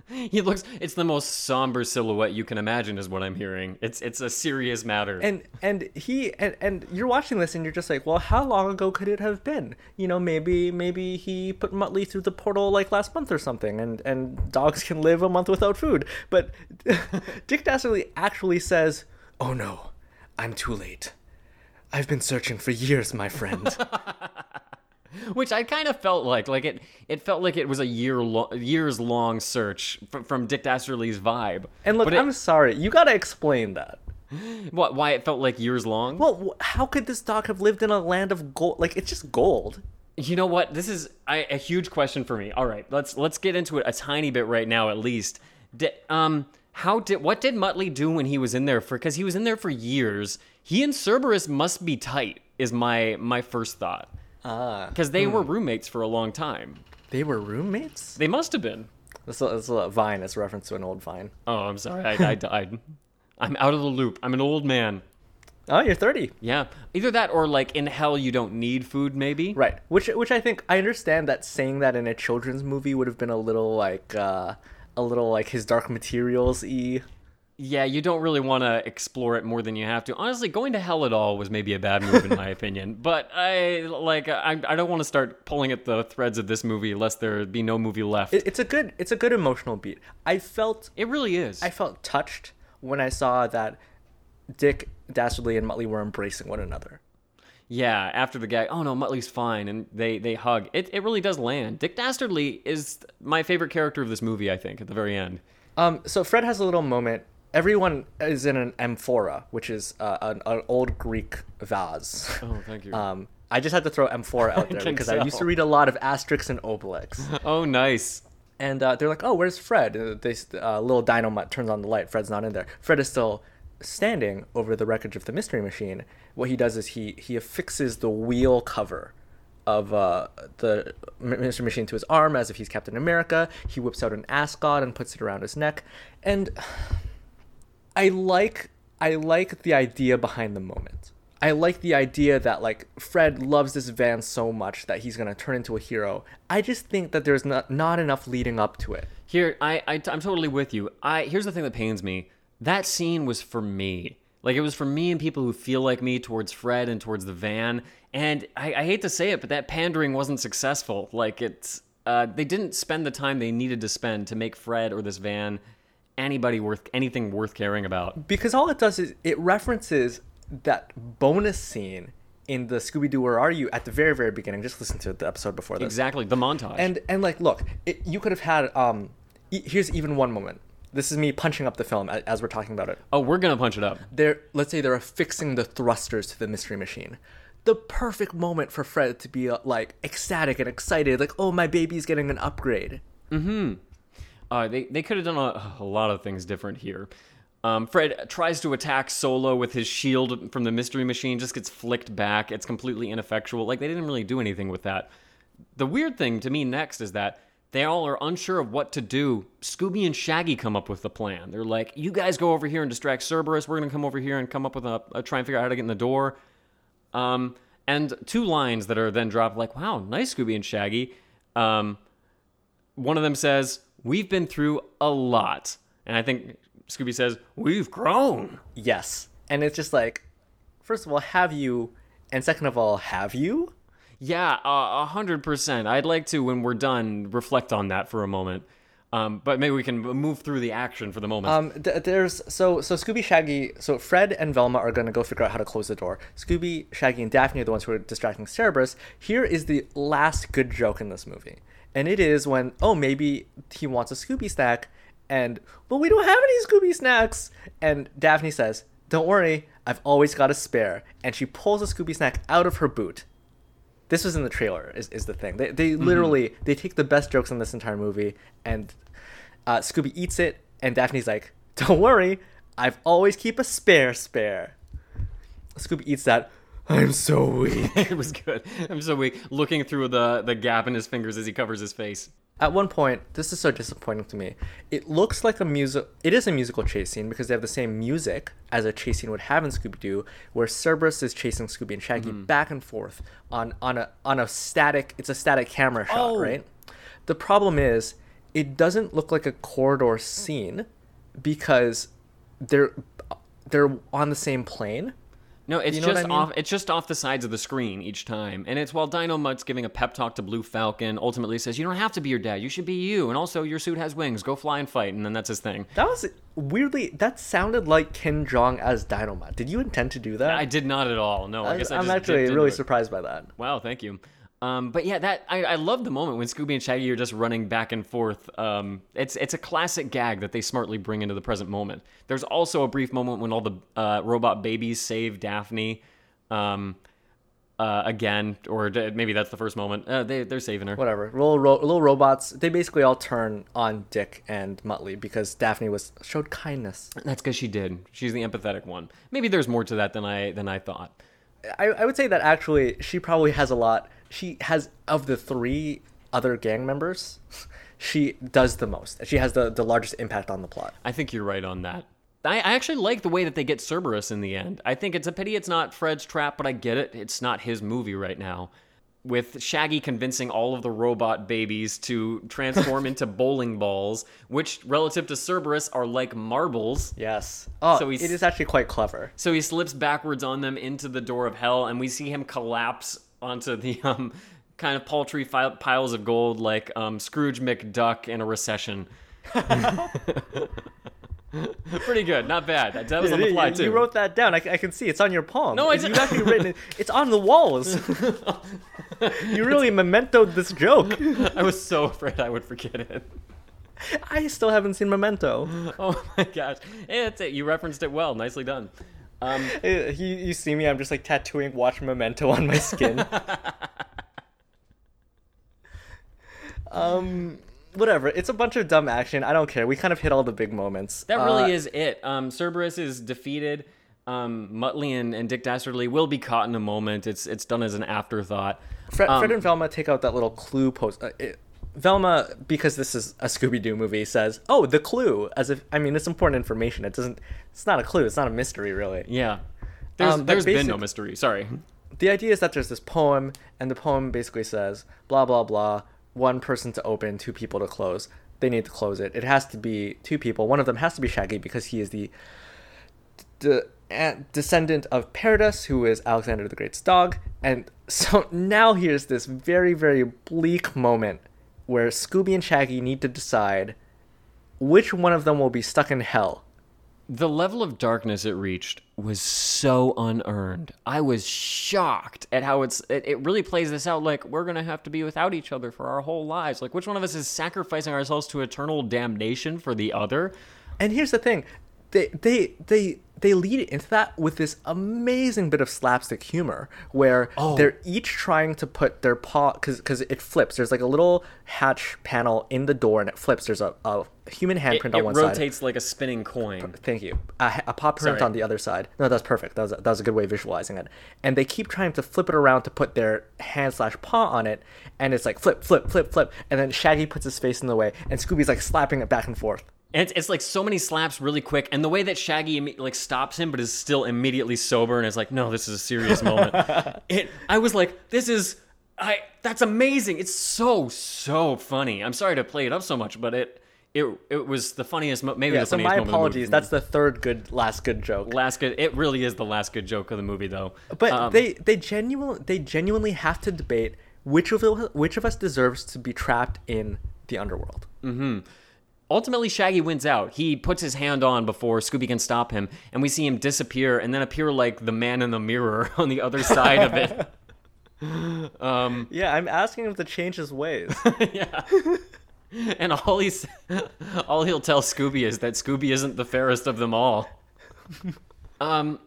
He looks. It's the most somber silhouette you can imagine, is what I'm hearing. It's it's a serious matter. and and he and, and you're watching this and you're just like well how long ago could it have been you know maybe maybe he put muttley through the portal like last month or something and and dogs can live a month without food but dick dastardly actually says oh no i'm too late i've been searching for years my friend Which I kind of felt like, like it, it felt like it was a year, lo- years long search from, from Dick Dastardly's vibe. and look it- i'm sorry you gotta explain that what, why it felt like years long? well how could this dog have lived in a land of gold like it's just gold You know what? This is I, a huge question for me. All right, let's let's get into it a tiny bit right now, at least. Um, how did what did Muttley do when he was in there for? Because he was in there for years. He and Cerberus must be tight. Is my my first thought. Ah Because they were roommates for a long time. they were roommates They must have been. this is a, vine it's a reference to an old vine Oh, I'm sorry. I, I died. I'm out of the loop. I'm an old man. oh you're 30 Yeah. Either that or like in hell you don't need food. Maybe. Right. Which which I think I understand that saying that in a children's movie would have been a little like uh a little like his dark materials e. Yeah, you don't really want to explore it more than you have to. Honestly, going to hell at all was maybe a bad move in my opinion. But I like I, I don't want to start pulling at the threads of this movie lest there be no movie left. It, It, it's a good it's a good emotional beat. I felt it really is. I felt touched when I saw that Dick Dastardly and Muttley were embracing one another. yeah, after the guy, oh no, Muttley's fine, and they they hug. It it really does land. Dick Dastardly is my favorite character of this movie. I think at the very end. Um, so Fred has a little moment. Everyone is in an amphora, which is uh, an, an old Greek vase. Oh, thank you. Um, I just had to throw amphora out there can because I used to read a lot of Asterix and Obelix. oh, nice. And uh, they're like, "Oh, where's Fred?" And they, uh, little Dynomutt turns on the light. Fred's not in there. Fred is still standing over the wreckage of the mystery machine. What he does is he he affixes the wheel cover of uh, the mystery machine to his arm as if he's Captain America. He whips out an ascot and puts it around his neck. And I like I like the idea behind the moment. I like the idea that like Fred loves this van so much that he's gonna turn into a hero. I just think that there's not not enough leading up to it. Here, I, I I'm totally with you. I here's the thing that pains me. That scene was for me. Like it was for me and people who feel like me towards Fred and towards the van. And I, I hate to say it, but that pandering wasn't successful. Like it's uh, they didn't spend the time they needed to spend to make Fred or this van anybody worth anything worth caring about. Because all it does is it references that bonus scene in the Scooby Doo Where Are You at the very very beginning. Just listen to the episode before this. Exactly, the montage. And and like look, it, you could have had um. e- Here's even one moment. This is me punching up the film as we're talking about it. oh, we're gonna punch it up. they're let's say they're affixing the thrusters to the mystery machine the perfect moment for fred to be uh, like ecstatic and excited like oh my baby's getting an upgrade Uh, they they could have done a, a lot of things different here. Um, Fred tries to attack Solo with his shield from the mystery machine, just gets flicked back. It's completely ineffectual. Like they didn't really do anything with that. The weird thing to me next is that they all are unsure of what to do. Scooby and Shaggy come up with the plan. They're like, "You guys go over here and distract Cerberus. We're gonna come over here and come up with a, a try and figure out how to get in the door." Um, and two lines that are then dropped like, "Wow, nice Scooby and Shaggy." Um, one of them says, We've been through a lot. And I think Scooby says, We've grown. yes and it's just like first of all have you and second of all have you Yeah, a hundred percent. I'd like to, when we're done, reflect on that for a moment. Um, but maybe we can move through the action for the moment. Um, th- there's so so Scooby, Shaggy, so Fred and Velma are gonna go figure out how to close the door. Scooby, Shaggy, and Daphne are the ones who are distracting Cerberus. Here is the last good joke in this movie, and it is when oh maybe he wants a Scooby snack, and well we don't have any Scooby snacks, and Daphne says, "Don't worry, I've always got a spare," and she pulls a Scooby snack out of her boot. This was in the trailer. Is, is the thing they they literally they take the best jokes in this entire movie and uh, Scooby eats it, and Daphne's like, "Don't worry, I've always keep a spare spare." Scooby eats that. I'm so weak. it was good. I'm so weak. Looking through the, the gap in his fingers as he covers his face. At one point, this is so disappointing to me. It looks like a music. It is a musical chase scene because they have the same music as a chase scene would have in Scooby Doo, where Cerberus is chasing Scooby and Shaggy mm-hmm. back and forth on on a on a static. It's a static camera shot, Oh. right? The problem is, it doesn't look like a corridor scene because they're they're on the same plane. No, it's You know just I mean? off. It's just off the sides of the screen each time, and it's while Dynomutt's giving a pep talk to Blue Falcon. Ultimately, says, "You don't have to be your dad. You should be you, and also your suit has wings. Go fly and fight." And then that's his thing. That was weirdly. That sounded like Ken Jeong as Dynomutt. Did you intend to do that? I did not at all. No, I, I, guess I am actually really surprised by that. Wow, thank you. Um, but yeah, that I, I love the moment when Scooby and Shaggy are just running back and forth. Um, it's it's a classic gag that they smartly bring into the present moment. There's also a brief moment when all the uh, robot babies save Daphne. Um, uh, again, or d- maybe that's the first moment. Uh, they they're saving her. Whatever. Little ro- little robots. They basically all turn on Dick and Muttley because Daphne was showed kindness. That's because she did. She's the empathetic one. Maybe there's more to that than I than I thought. I, I would say that actually she probably has a lot. She has of the three other gang members, she does the most. She has the the largest impact on the plot. I think you're right on that. I, I actually like the way that they get Cerberus in the end. I think it's a pity it's not Fred's trap, but I get it. It's not his movie right now. With Shaggy convincing all of the robot babies to transform into bowling balls, which relative to Cerberus are like marbles. Yes. Oh, So he's- it is actually quite clever. So he slips backwards on them into the door of hell, and we see him collapse onto the um, kind of paltry fi- piles of gold like um, Scrooge McDuck in a recession. Pretty good, not bad. That, was on the fly too. you wrote that down. I, I can see it's on your palm. No, It's- actually written it. It's on the walls. you really mementoed this joke. I was so afraid I would forget it. I still haven't seen Memento. Oh my gosh, that's it. You referenced it well. Nicely done. Um, You, you see me, I'm just like tattooing Watch Memento on my skin. um, whatever. It's a bunch of dumb action. I don't care. We kind of hit all the big moments. that really Uh, is it. Um, Cerberus is defeated. Um, Muttley and, and Dick Dastardly will be caught in a moment. It's it's done as an afterthought. Fred, Um, Fred and Velma take out that little clue post. Uh, it, Velma, because this is a Scooby Doo movie, says, "Oh, the clue," as if I mean it's important information. It doesn't. It's not a clue. It's not a mystery, really. Yeah. There's Um, there's been no mystery. Sorry. the idea is that there's this poem, and the poem basically says blah blah blah. One person to open, two people to close. They need to close it. It has to be two people. One of them has to be Shaggy because he is the a- descendant of Peritas, who is Alexander the Great's dog. And so now here's this very very bleak moment where Scooby and Shaggy need to decide which one of them will be stuck in hell. The level of darkness it reached was so unearned. I was shocked at how it's it, it really plays this out like we're gonna have to be without each other for our whole lives. Like which one of us is sacrificing ourselves to eternal damnation for the other? And here's the thing, they they they they lead into that with this amazing bit of slapstick humor where Oh. they're each trying to put their paw because because it flips. There's like a little hatch panel in the door and it flips. There's a, a human handprint it on one side. It rotates like a spinning coin. Thank you. A, a paw print Sorry. on the other side. No, that's perfect. That was, that was a good way of visualizing it. And they keep trying to flip it around to put their hand slash paw on it, and it's like flip, flip, flip, flip. And then Shaggy puts his face in the way, and Scooby's like slapping it back and forth. And it's, it's like so many slaps really quick, and the way that Shaggy like stops him, but is still immediately sober and is like, "No, this is a serious moment." it, I was like, "This is, I, that's amazing! It's so so funny." I'm sorry to play it up so much, but it, it, it was the funniest, mo- maybe Yeah, the so funniest my moment. of the apologies. That's the third good, last good joke. last good. It really is the last good joke of the movie, though. But Um, they they genuinely they genuinely have to debate which of which of us deserves to be trapped in the underworld. Ultimately, Shaggy wins out. He puts his hand on before Scooby can stop him, and we see him disappear and then appear like the man in the mirror on the other side of it. Yeah, I'm asking him to change his ways. yeah. And all he's all he'll tell Scooby is that Scooby isn't the fairest of them all. Um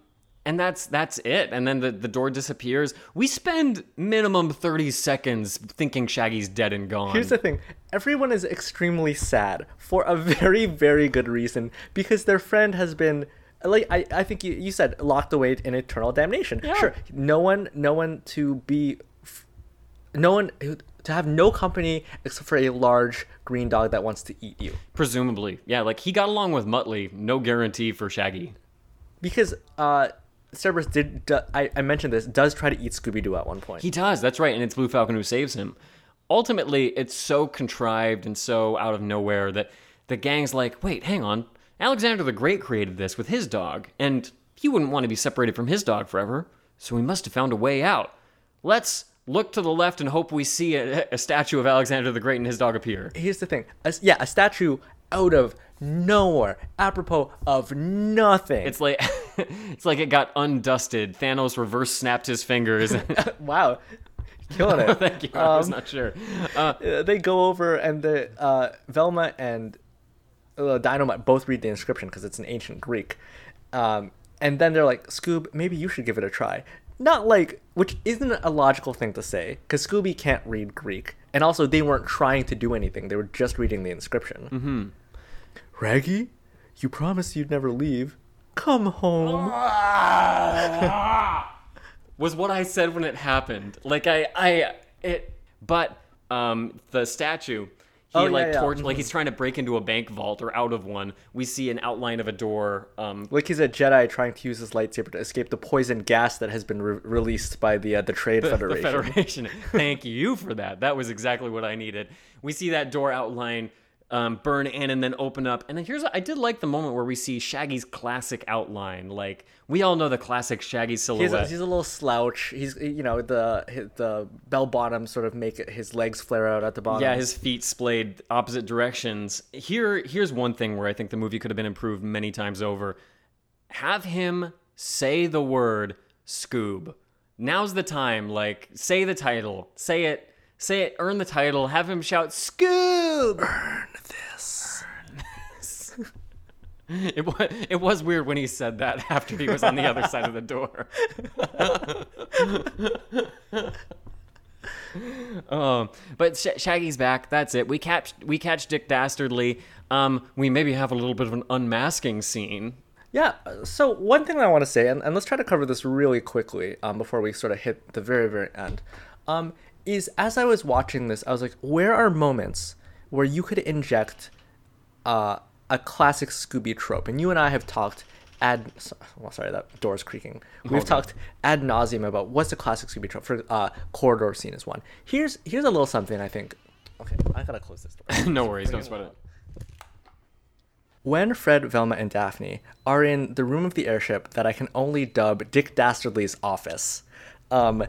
and that's that's it. And then the, the door disappears. We spend minimum 30 seconds thinking Shaggy's dead and gone. Here's the thing: everyone is extremely sad for a very very good reason because their friend has been. Like I, I think you, you said locked away in eternal damnation. Yeah. Sure, no one, no one to be, f- no one to have no company except for a large green dog that wants to eat you. Presumably. Yeah, like he got along with Muttley. No guarantee for Shaggy. because uh Cerberus did do, I, I mentioned this does try to eat Scooby Doo at one point. He does. That's right, and it's Blue Falcon who saves him. Ultimately, it's so contrived and so out of nowhere that the gang's like, "Wait, hang on. Alexander the Great created this with his dog, and he wouldn't want to be separated from his dog forever. So we must have found a way out. Let's look to the left and hope we see a, a statue of Alexander the Great and his dog appear." Here's the thing, a, yeah, a statue out of nowhere, apropos of nothing. It's like it's like it got undusted. Thanos reverse snapped his fingers. wow, killing it. Thank you. I was not sure. Uh, Uh, they go over and the uh, Velma and uh, Dynomutt both read the inscription because it's in ancient Greek, um, and then they're like, "Scoob, maybe you should give it a try." Not like, which isn't a logical thing to say because Scooby can't read Greek, and also they weren't trying to do anything; they were just reading the inscription. Mm-hmm. Raggy, you promised you'd never leave. Come home. was what I said when it happened. Like I, I, it, but um, the statue. He Oh, yeah, like yeah. torch, like he's trying to break into a bank vault or out of one. We see an outline of a door. Um, Like he's a Jedi trying to use his lightsaber to escape the poison gas that has been re- released by the uh, the Trade the Federation. Federation. Thank you for that. That was exactly what I needed. We see that door outline um, burn in and then open up. And then here's I did like the moment where we see Shaggy's classic outline. Like we all know the classic Shaggy He's silhouette. a, he's a little slouch. He's you know the the bell bottoms sort of make his legs flare out at the bottom. Yeah, his feet splayed opposite directions. Here, here's one thing where I think the movie could have been improved many times over. Have him say the word Scoob. Now's the time. Like, say the title. Say it. Say it. Earn the title. Have him shout Scoob. Earn. It was, it was weird when he said that after he was on the other side of the door. Um, but Sh- Shaggy's back. That's it. We catch we catch Dick Dastardly. Um, we maybe have a little bit of an unmasking scene. Yeah. So one thing I want to say, and, and let's try to cover this really quickly um, before we sort of hit the very very end, um, is as I was watching this, I was like, where are moments where you could inject uh, a classic Scooby trope? And you and I have talked ad. Well, sorry, that door's creaking. We've talked ad nauseum about what's the classic Scooby trope. For uh, corridor scene is one. Here's here's a little something I think. Okay, I gotta close this door. no worries, don't sweat it. When Fred, Velma, and Daphne are in the room of the airship that I can only dub Dick Dastardly's office, um,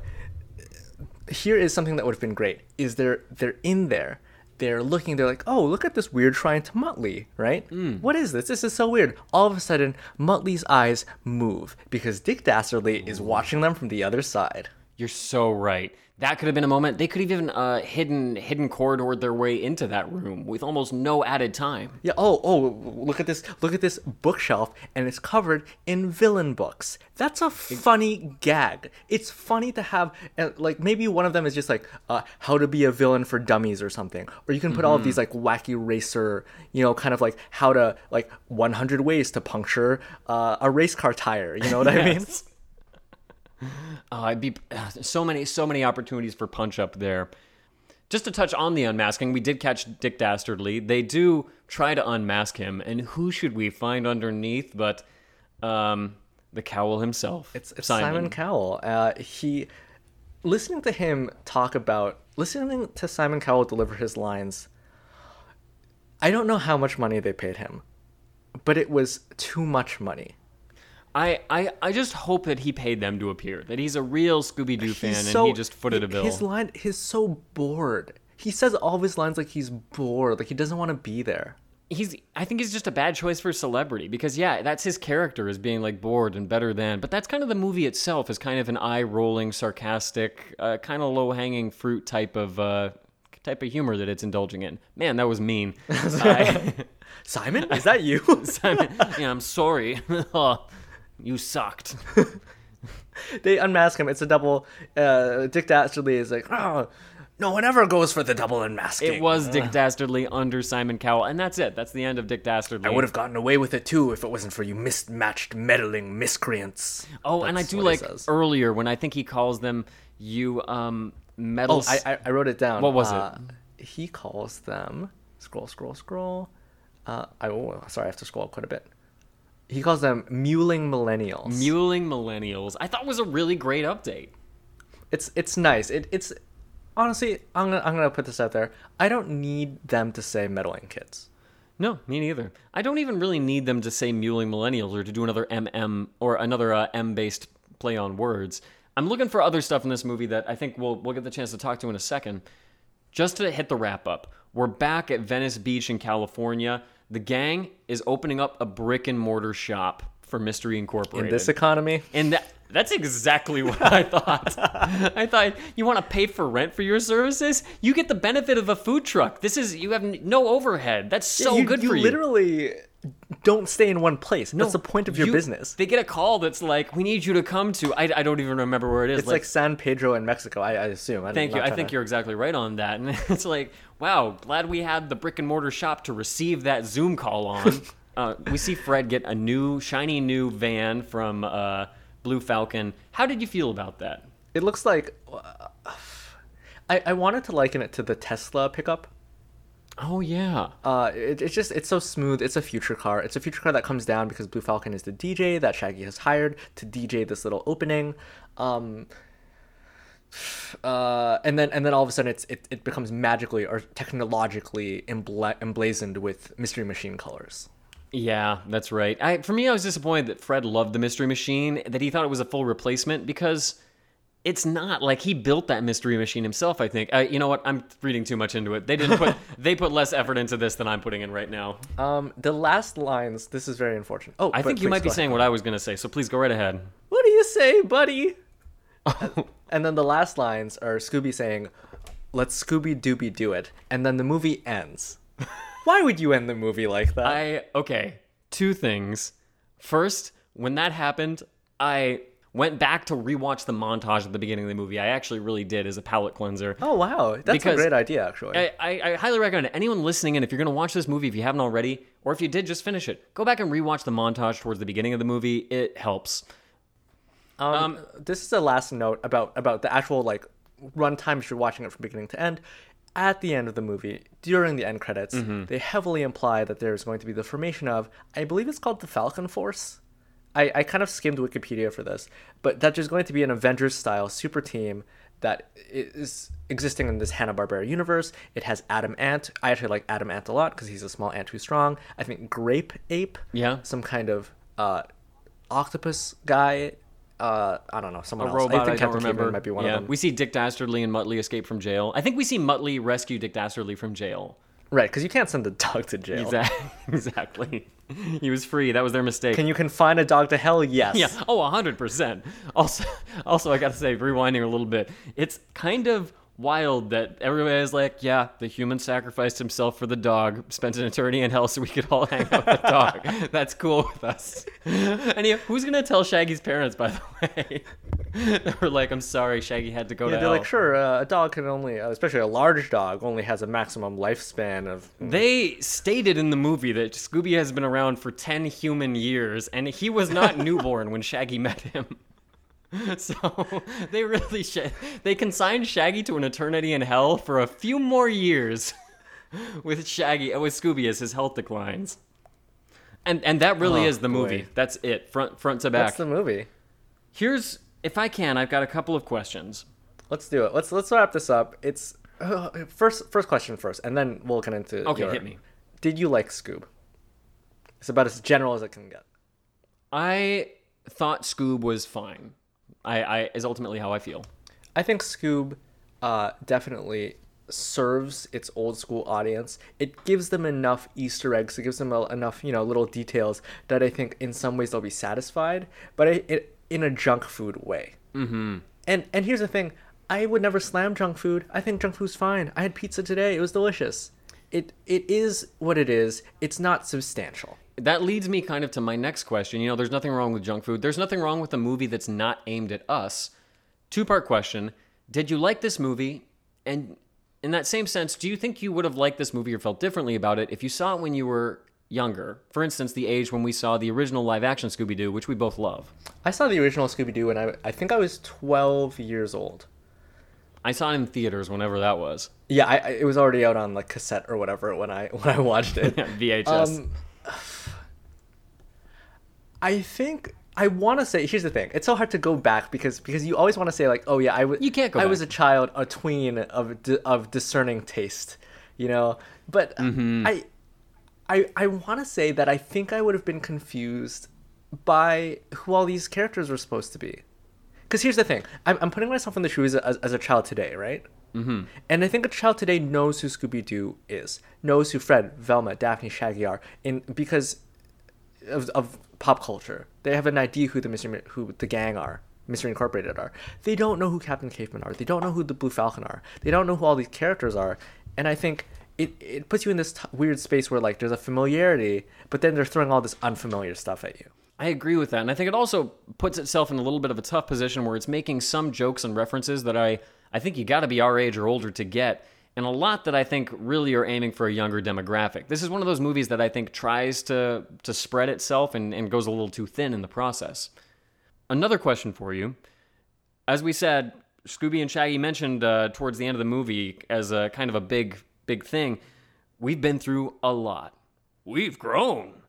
here is something that would have been great. Is they're they're in there, they're looking, they're like, oh, look at this weird shrine to Muttley, right? Hmm. What is this? This is so weird. All of a sudden, Muttley's eyes move because Dick Dastardly is watching them from the other side. You're so right. That could have been a moment. They could have even uh, hidden hidden corridored their way into that room with almost no added time. Yeah. Oh, oh, look at this. Look at this bookshelf, and it's covered in villain books. That's a funny gag. It's funny to have, uh, like, maybe one of them is just like, uh, how to be a villain for dummies or something. Or you can put all of these like wacky racer, you know, kind of like how to like 100 ways to puncture uh, a race car tire. You know what I mean? Uh, I'd be uh, so many so many opportunities for punch up there. Just to touch on the unmasking, we did catch Dick Dastardly. They do try to unmask him, and who should we find underneath but um, the cowl himself? It's, it's Simon, Cowell. Uh, he, listening to him talk about, listening to Simon Cowell deliver his lines, I don't know how much money they paid him, but it was too much money. I, I, I just hope that he paid them to appear. That he's a real Scooby Doo fan He's and so- he just footed a bill. His line, he's so bored. He says all of his lines like he's bored, like he doesn't want to be there. he's I think he's just a bad choice for celebrity because yeah, that's his character as being like bored and better than. But that's kind of the movie itself is kind of an eye-rolling, sarcastic, uh, kind of low-hanging fruit type of uh, type of humor that it's indulging in. Man, that was mean. I, Simon, is that you? Simon, yeah, I'm sorry. You sucked. they unmask him. It's a double. Uh, Dick Dastardly is like, oh, no one ever goes for the double unmasking. It was Dick Dastardly under Simon Cowell, and that's it. That's the end of Dick Dastardly. I would have gotten away with it too if it wasn't for you mismatched, meddling miscreants. Oh, and I do like earlier when I think he calls them you um metal. Oh, I, I wrote it down. What was it? Uh, He calls them. Scroll, scroll, scroll. Uh, I oh, sorry, I have to scroll quite a bit. He calls them muling millennials. Muling millennials. I thought was a really great update. it's it's nice. It, it's honestly, I'm gonna I'm gonna put this out there. I don't need them to say meddling kids. No, me neither. I don't even really need them to say muling millennials or to do another MM or another uh, M-based play on words. I'm looking for other stuff in this movie that I think we'll we'll get the chance to talk to in a second. Just to hit the wrap up, we're back at Venice Beach in California. The gang is opening up a brick and mortar shop for Mystery Incorporated. In this economy, And that that's exactly what I thought. I thought you want to pay for rent for your services? You get the benefit of a food truck. This is you have no overhead. That's so you, good you for you. literally don't stay in one place. No, That's the point of your you- business. They get a call that's like, "We need you to come to." I, I don't even remember where it is. It's like, San Pedro in Mexico, I, I assume. I'm Thank you. I think to- you're exactly right on that. And it's like, wow, glad we had the brick and mortar shop to receive that Zoom call on. uh, we see Fred get a new, shiny new van from uh, Blue Falcon. How did you feel about that? It looks like. I, I wanted to liken it to the Tesla pickup. Oh yeah. Uh, it, it's just it's so smooth. It's a future car. It's a future car that comes down because Blue Falcon is the DJ that Shaggy has hired to DJ this little opening. Um, uh, and then and then all of a sudden it's it, it becomes magically or technologically embla- emblazoned with Mystery Machine colors. Yeah, that's right. I, for me, I was disappointed that Fred loved the Mystery Machine, that he thought it was a full replacement because it's not like he built that Mystery Machine himself. I think. Uh, you know what? I'm reading too much into it. They didn't put. they put less effort into this than I'm putting in right now. Um, the last lines. This is very unfortunate. Oh, I think you might be ahead. saying what I was going to say, so please go right ahead. What do you say, buddy? and then the last lines are Scooby saying, "Let's Scooby Dooby do it," and then the movie ends. Why would you end the movie like that? I okay. Two things. First, when that happened, I went back to rewatch the montage at the beginning of the movie. I actually really did as a palate cleanser. oh wow, that's Because- a great idea, actually. I, I, I highly recommend it. Anyone listening in, if you're going to watch this movie, if you haven't already, or if you did, just finish it. Go back and rewatch the montage towards the beginning of the movie. It helps. Um, this is the last note about about the actual like runtime. If you're watching it from beginning to end, at the end of the movie, during the end credits, Mm-hmm. they heavily imply that there's going to be the formation of, I believe it's called the Falcon Force. I, I kind of skimmed Wikipedia for this, but that there's going to be an Avengers style super team that is existing in this Hanna Barbera universe. It has Adam Ant. I actually like Adam Ant a lot because he's a small ant who's strong. I think Grape Ape, Yeah. some kind of uh, octopus guy. Uh, I don't know, someone a else. robot. I, I think don't Captain remember. Caveman might be one yeah, of them. we see Dick Dastardly and Muttley escape from jail. I think we see Muttley rescue Dick Dastardly from jail. Right, because you can't send a dog to jail. Exactly. exactly. He was free. That was their mistake. Can you confine a dog to hell? Yes. Yeah. Oh, 100%. Also, also, I gotta say, rewinding a little bit, it's kind of wild that everybody is like, yeah, the human sacrificed himself for the dog, spent an eternity in hell so we could all hang out with the dog. That's cool with us. And yeah, who's gonna tell Shaggy's parents, by the way? they were like, I'm sorry, Shaggy had to go Yeah, to they're hell. like, sure, uh, a dog can only, uh, especially a large dog, only has a maximum lifespan of. They stated in the movie that Scooby has been around for 10 human years, and he was not newborn when Shaggy met him. So they really sh- they consigned Shaggy to an eternity in hell for a few more years with Shaggy uh, with Scooby as his health declines. And and that really Oh, is the movie. That's it, front front to back. That's the movie. Here's if I can, I've got a couple of questions. Let's do it. Let's let's wrap this up. It's uh, first first question first, and then we'll get into. Okay, your- hit me. Did you like Scoob? It's about as general as it can get. I thought Scoob was fine. I, I is ultimately how I feel. I think Scoob uh, definitely serves its old school audience. It gives them enough Easter eggs. It gives them a, enough, you know, little details that I think in some ways they'll be satisfied, but it, it in a junk food way. Mm-hmm. And and here's the thing: I would never slam junk food. I think junk food's fine. I had pizza today. It was delicious. It it is what it is. It's not substantial. That leads me kind of to my next question. You know, there's nothing wrong with junk food. There's nothing wrong with a movie that's not aimed at us. Two part question Did you like this movie? And in that same sense, do you think you would have liked this movie or felt differently about it if you saw it when you were younger? For instance, the age when we saw the original live action Scooby Doo, which we both love. I saw the original Scooby Doo when I I think I was 12 years old. I saw it in theaters whenever that was. Yeah, I, I it was already out on like cassette or whatever when I when I watched it. VHS. Um, I think I want to say. Here's the thing: it's so hard to go back because because you always want to say like, oh yeah, I was. You can't go I was a child, a tween of di- of discerning taste, you know. But Mm-hmm. I, I I want to say that I think I would have been confused by who all these characters were supposed to be. Because here's the thing: I'm, I'm putting myself in the shoes as, as a child today, right? Mm-hmm. And I think a child today knows who Scooby Doo is, knows who Fred, Velma, Daphne, Shaggy are, in because of, of pop culture. They have an idea who the mystery, who the gang are, Mystery Incorporated are. They don't know who Captain Caveman are. They don't know who the Blue Falcon are. They don't know who all these characters are. And I think it, it puts you in this t- weird space where like there's a familiarity, but then they're throwing all this unfamiliar stuff at you. I agree with that. And I think it also puts itself in a little bit of a tough position where it's making some jokes and references that I, I think you got to be our age or older to get, and a lot that I think really are aiming for a younger demographic. This is one of those movies that I think tries to, to spread itself and, and goes a little too thin in the process. Another question for you. As we said, Scooby and Shaggy mentioned uh, towards the end of the movie as a kind of a big, big thing. We've been through a lot. We've grown.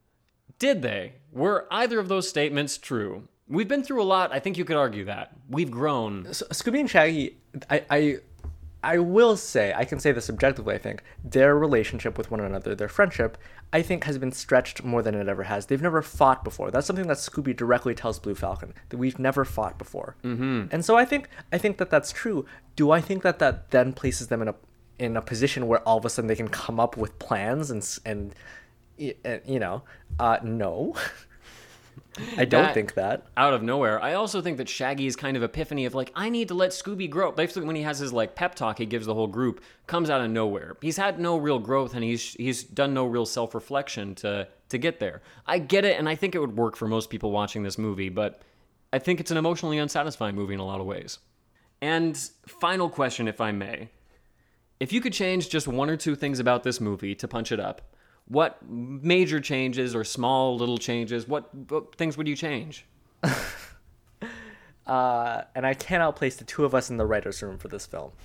Did they? Were either of those statements true? We've been through a lot. I think you could argue that. We've grown. So, Scooby and Shaggy, I, I, I will say, I can say this objectively. I think their relationship with one another, their friendship, I think has been stretched more than it ever has. They've never fought before. That's something that Scooby directly tells Blue Falcon that we've never fought before. Mm-hmm. And so I think, I think that that's true. Do I think that that then places them in a in a position where all of a sudden they can come up with plans and and you know, uh, no. I don't That- think that. out of nowhere. I also think that Shaggy's kind of epiphany of like, I need to let Scooby grow. Basically, when he has his like pep talk he gives the whole group, comes out of nowhere. He's had no real growth and he's he's done no real self reflection to to get there. I get it, and I think it would work for most people watching this movie, but I think it's an emotionally unsatisfying movie in a lot of ways. And final question, if I may. If you could change just one or two things about this movie to punch it up, what major changes or small little changes, what, what things would you change? uh, and I cannot place the two of us in the writers' room for this film.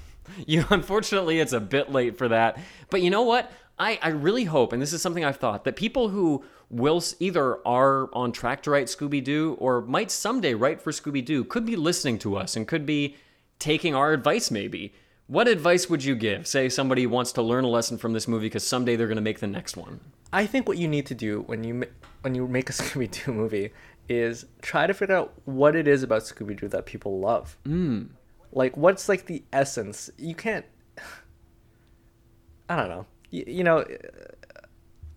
You unfortunately it's a bit late for that. But you know what? I, I really hope, and this is something I've thought, that people who will either are on track to write Scooby Doo or might someday write for Scooby Doo could be listening to us and could be taking our advice maybe. What advice would you give? Say somebody wants to learn a lesson from this movie because someday they're going to make the next one. I think what you need to do when you when you make a Scooby Doo movie is try to figure out what it is about Scooby Doo that people love. Mm. Like what's like the essence? You can't. I don't know. You, you know,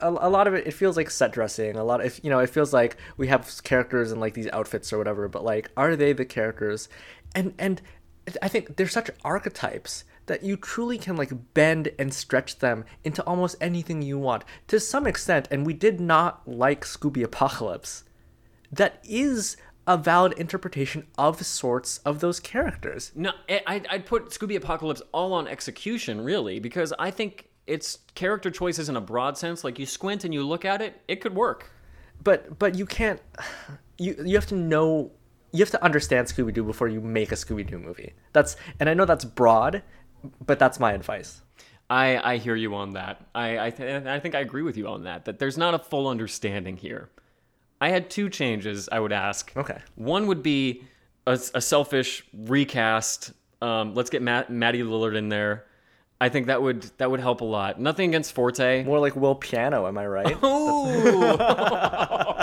a, a lot of it it feels like set dressing. A lot of you know it feels like we have characters in like these outfits or whatever. But like, are they the characters? And and I think they're such archetypes that you truly can like bend and stretch them into almost anything you want to some extent. And we did not like Scooby Apocalypse. That is a valid interpretation of sorts of those characters. No, I- I'd, I'd put Scooby Apocalypse all on execution, really, because I think it's character choices in a broad sense. Like you squint and you look at it, it could work. but but you can't you you have to know you have to understand Scooby Doo before you make a Scooby Doo movie. That's and I know that's broad, but that's my advice. I, I hear you on that. I I, th- I think I agree with you on that. That there's not a full understanding here. I had two changes I would ask. Okay. One would be a, a selfish recast. Um, let's get Matt, Maddie Lillard in there. I think that would that would help a lot. Nothing against Forte. More like Will Piano, am I right? Ooh,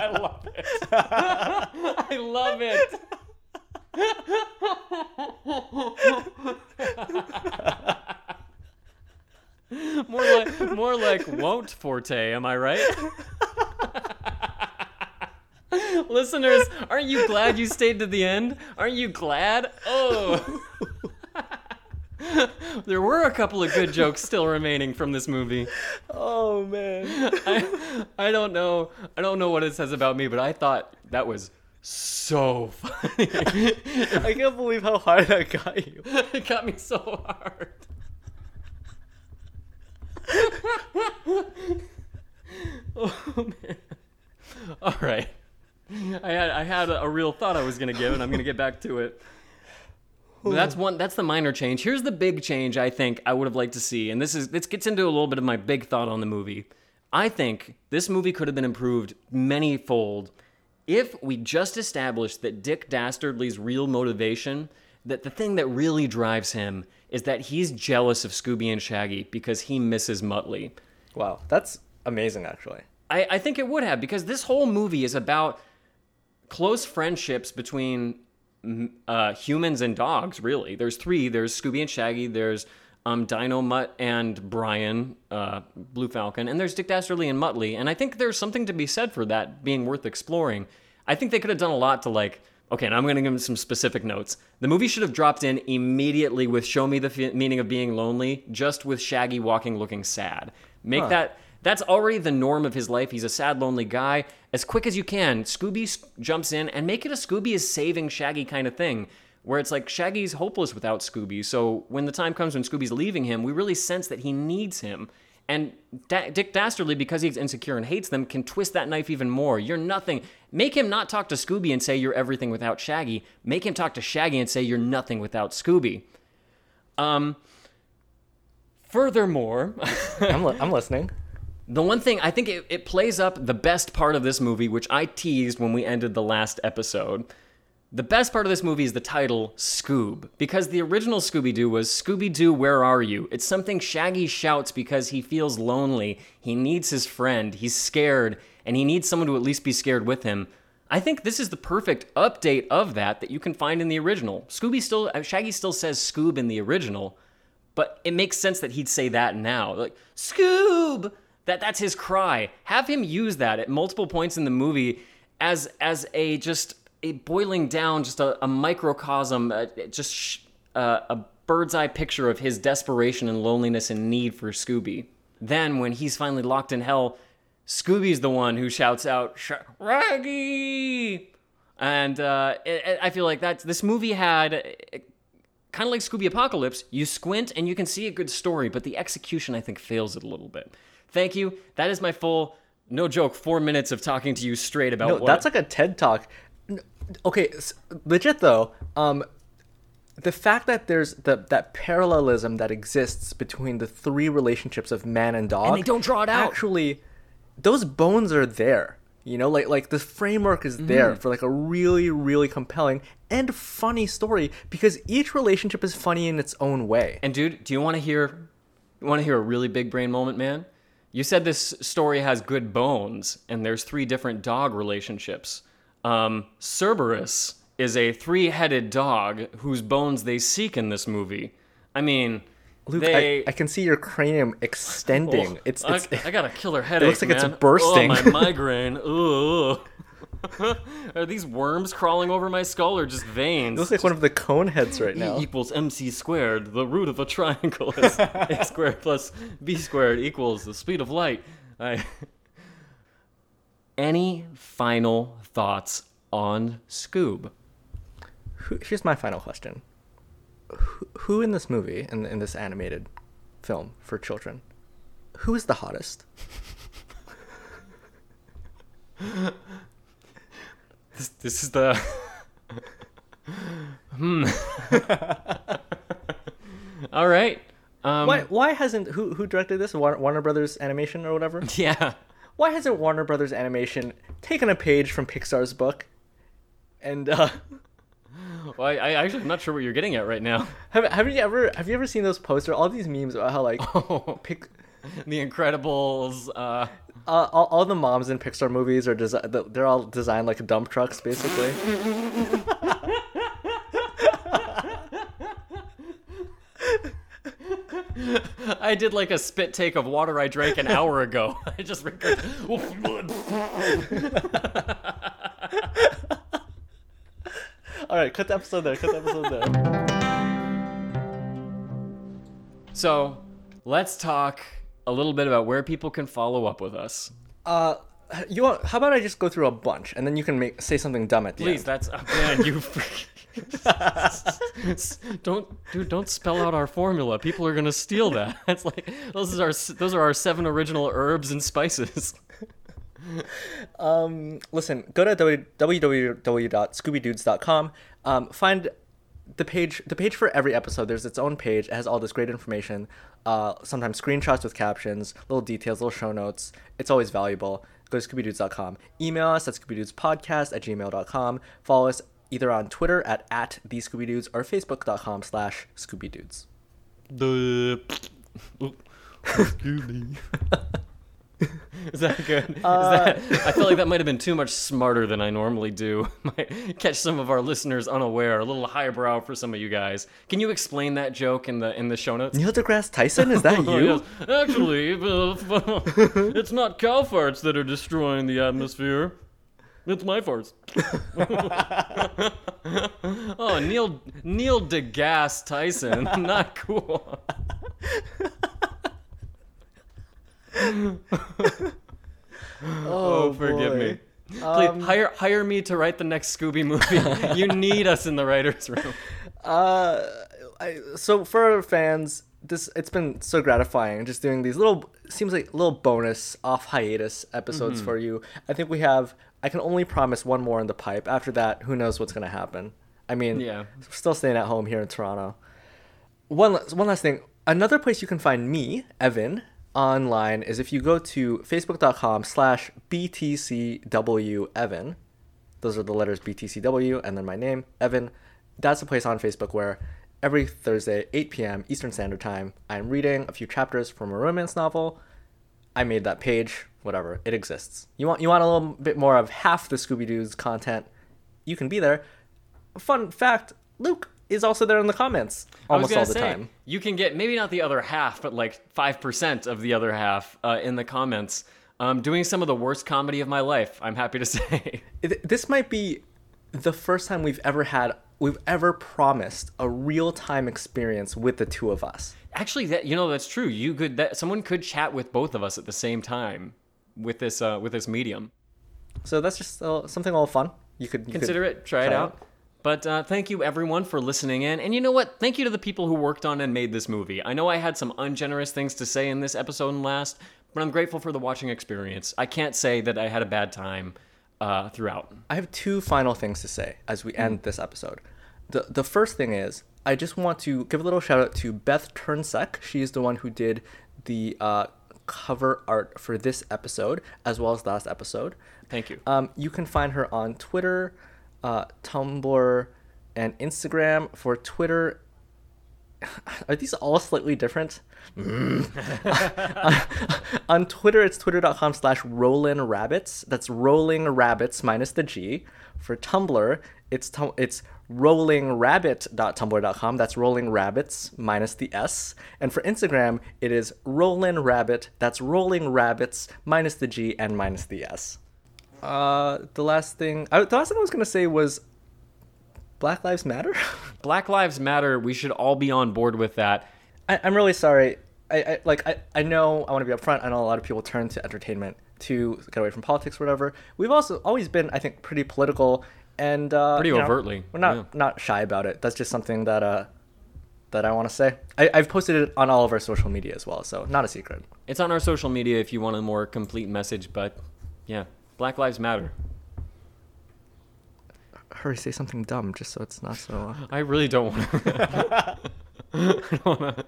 I love it. I love it. more like more like won't Forte, am I right? Listeners, aren't you glad you stayed to the end? Aren't you glad? Oh. there were a couple of good jokes still remaining from this movie. oh man. I, I don't know. I don't know what it says about me, but I thought that was so funny. I can't believe how hard that got you. it got me so hard. oh man. All right. I had I had a, a real thought I was gonna give, and I'm gonna get back to it. But that's one. That's the minor change. Here's the big change I think I would have liked to see, and this is this gets into a little bit of my big thought on the movie. I think this movie could have been improved many-fold if we just established that Dick Dastardly's real motivation, that the thing that really drives him, is that he's jealous of Scooby and Shaggy because he misses Muttley. Wow, that's amazing actually. I, I think it would have because this whole movie is about close friendships between uh, humans and dogs. Really, there's three. There's Scooby and Shaggy. There's um, Dynomutt and Brian, uh, Blue Falcon, and there's Dick Dastardly and Muttley. And I think there's something to be said for that being worth exploring. I think they could have done a lot to like. Okay, now I'm going to give them some specific notes. The movie should have dropped in immediately with "Show me the f- meaning of being lonely," just with Shaggy walking looking sad. Make that that's already the norm of his life. He's a sad, lonely guy. As quick as you can, Scooby jumps in and make it a Scooby is saving Shaggy kind of thing, where it's like Shaggy's hopeless without Scooby. So when the time comes when Scooby's leaving him, we really sense that he needs him. And da- Dick Dastardly, because he's insecure and hates them, can twist that knife even more. You're nothing. Make him not talk to Scooby and say you're everything without Shaggy. Make him talk to Shaggy and say you're nothing without Scooby. Um. Furthermore, I'm, li- I'm listening. The one thing I think it, it plays up the best part of this movie, which I teased when we ended the last episode. The best part of this movie is the title Scoob, because the original Scooby Doo was Scooby Doo, where are you? It's something Shaggy shouts because he feels lonely, he needs his friend, he's scared, and he needs someone to at least be scared with him. I think this is the perfect update of that that you can find in the original. Scooby still, uh, Shaggy still says Scoob in the original, but it makes sense that he'd say that now. Like, Scoob! That that's his cry. Have him use that at multiple points in the movie as as a just a boiling down, just a, a microcosm, uh, just sh- uh, a bird's eye picture of his desperation and loneliness and need for Scooby. Then, when he's finally locked in hell, Scooby's the one who shouts out, "Shaggy!" And uh, it, I feel like that this movie had kind of like Scooby Apocalypse, you squint and you can see a good story, but the execution I think fails it a little bit. Thank you. That is my full, no joke, four minutes of talking to you straight about No, what. that's like a TED talk. Okay, legit though. Um, the fact that there's the that parallelism that exists between the three relationships of man and dog, and they don't draw it out. Actually, those bones are there. You know, like like the framework is there Mm-hmm. for like a really really compelling and funny story because each relationship is funny in its own way. And dude, do you want to hear you want to hear a really big brain moment, man? You said this story has good bones and there's three different dog relationships. Um, Cerberus is a three-headed dog whose bones they seek in this movie. I mean, Luke, they I, I can see your cranium extending. Oh, it's I, it's I got a killer headache. It looks like it's bursting. Oh, my migraine. Ooh. Are these worms crawling over my skull or just veins? it looks like one of the cone heads right now. E equals mc squared. The root of a triangle is a squared plus b squared equals the speed of light. I... Any final thoughts on Scoob? Here's my final question: who, who in this movie, in in this animated film for children, who is the hottest? This, this is the. hmm. All right. Um, Why why hasn't who who directed this Warner, Brothers Animation or whatever? Yeah. Why hasn't Warner Brothers Animation taken a page from Pixar's book? And uh, Well, I, I actually am not sure what you're getting at right now. have have you ever have you ever seen those posters? All these memes about how like Oh, pic, The Incredibles. Uh, uh, all, all the moms in Pixar movies are desi- they're all designed like dump trucks basically. I did like a spit take of water I drank an hour ago. I just recorded. all right, cut the episode there. Cut the episode there. so, let's talk a little bit about where people can follow up with us. Uh, you want? How about I just go through a bunch and then you can make say something dumb at the Please, end. that's oh, man, you. don't, dude, don't spell out our formula. People are gonna steal that. That's like those are our those are our seven original herbs and spices. Um, listen, go to www.scoobydudes.com. Um, find the page. The page for every episode. There's its own page. It has all this great information. Uh, sometimes screenshots with captions, little details, little show notes. It's always valuable. Go to scoobydudes.com. Email us at scoobydudespodcast at gmail.com. Follow us either on Twitter at, at the scoobydudes or facebook.com slash scoobydudes. The. Is that good? Is that, I feel like that might have been too much smarter than I normally do. Might catch some of our listeners unaware. A little highbrow for some of you guys. Can you explain that joke in the in the show notes? Neil deGrasse Tyson, is that Oh, you? yes. Actually, uh, it's not cow farts that are destroying the atmosphere. It's my farts. oh, Neil Neil deGrasse Tyson, not cool. Oh, forgive boy. me. Please hire hire me to write the next Scooby movie. you need us in the writers' room. Uh, I, so for our fans, this it's been so gratifying just doing these little seems like little bonus off hiatus episodes Mm-hmm. for you. I think we have. I can only promise one more in the pipe. After that, who knows what's gonna happen? I mean, Yeah. still staying at home here in Toronto. One one last thing. Another place you can find me, Evan, online is if you go to facebook.com slash btcwevan those are the letters BTCW and then my name, Evan. That's a place on Facebook where every Thursday, 8 p.m. Eastern Standard Time, I'm reading a few chapters from a romance novel. I made that page, whatever, it exists. You want you want a little bit more of half the Scooby Dudes content, you can be there. Fun fact, Luke is also there in the comments almost all the say, time. You can get maybe not the other half, but like five percent of the other half uh, in the comments. Um, doing some of the worst comedy of my life. I'm happy to say. This might be the first time we've ever had we've ever promised a real-time experience with the two of us. Actually, that you know that's true. You could that someone could chat with both of us at the same time with this uh, with this medium. So that's just uh, something a little fun. You could you Consider could it. Try, it try out. But uh, thank you everyone for listening in. And you know what? Thank you to the people who worked on and made this movie. I know I had some ungenerous things to say in this episode and last, but I'm grateful for the watching experience. I can't say that I had a bad time. uh, throughout. I have two final things to say as we end this episode. The the first thing is I just want to give a little shout out to Beth Turnsek. She is the one who did the uh, cover art for this episode as well as last episode. Thank you. Um, you can find her on Twitter, uh, Tumblr, and Instagram. For Twitter, are these all slightly different? on Twitter, it's twitter.com slash rollin rabbits. That's rolling rabbits minus the G. For Tumblr, it's tum- it's rollingrabbit.tumblr.com. That's rolling rabbits minus the S. And for Instagram, it is rollin rabbit. That's rolling rabbits minus the G and minus the S. Uh, the last thing, I, the last thing I was gonna say was Black Lives Matter. Black Lives Matter. We should all be on board with that. I, I'm really sorry. I, I like I, I know I want to be upfront. I know a lot of people turn to entertainment to get away from politics or whatever. We've also always been, I think, pretty political and uh, Pretty you know, overtly, we're not yeah. not shy about it. That's just something that uh that I want to say. I, I've posted it on all of our social media as well, so not a secret. It's on our social media if you want a more complete message. But yeah, Black Lives Matter. Hurry, say something dumb, just so it's not so. Uh... I really don't want to. I don't wanna...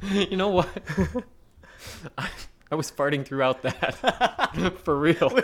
You know what? I, I was farting throughout that. For real.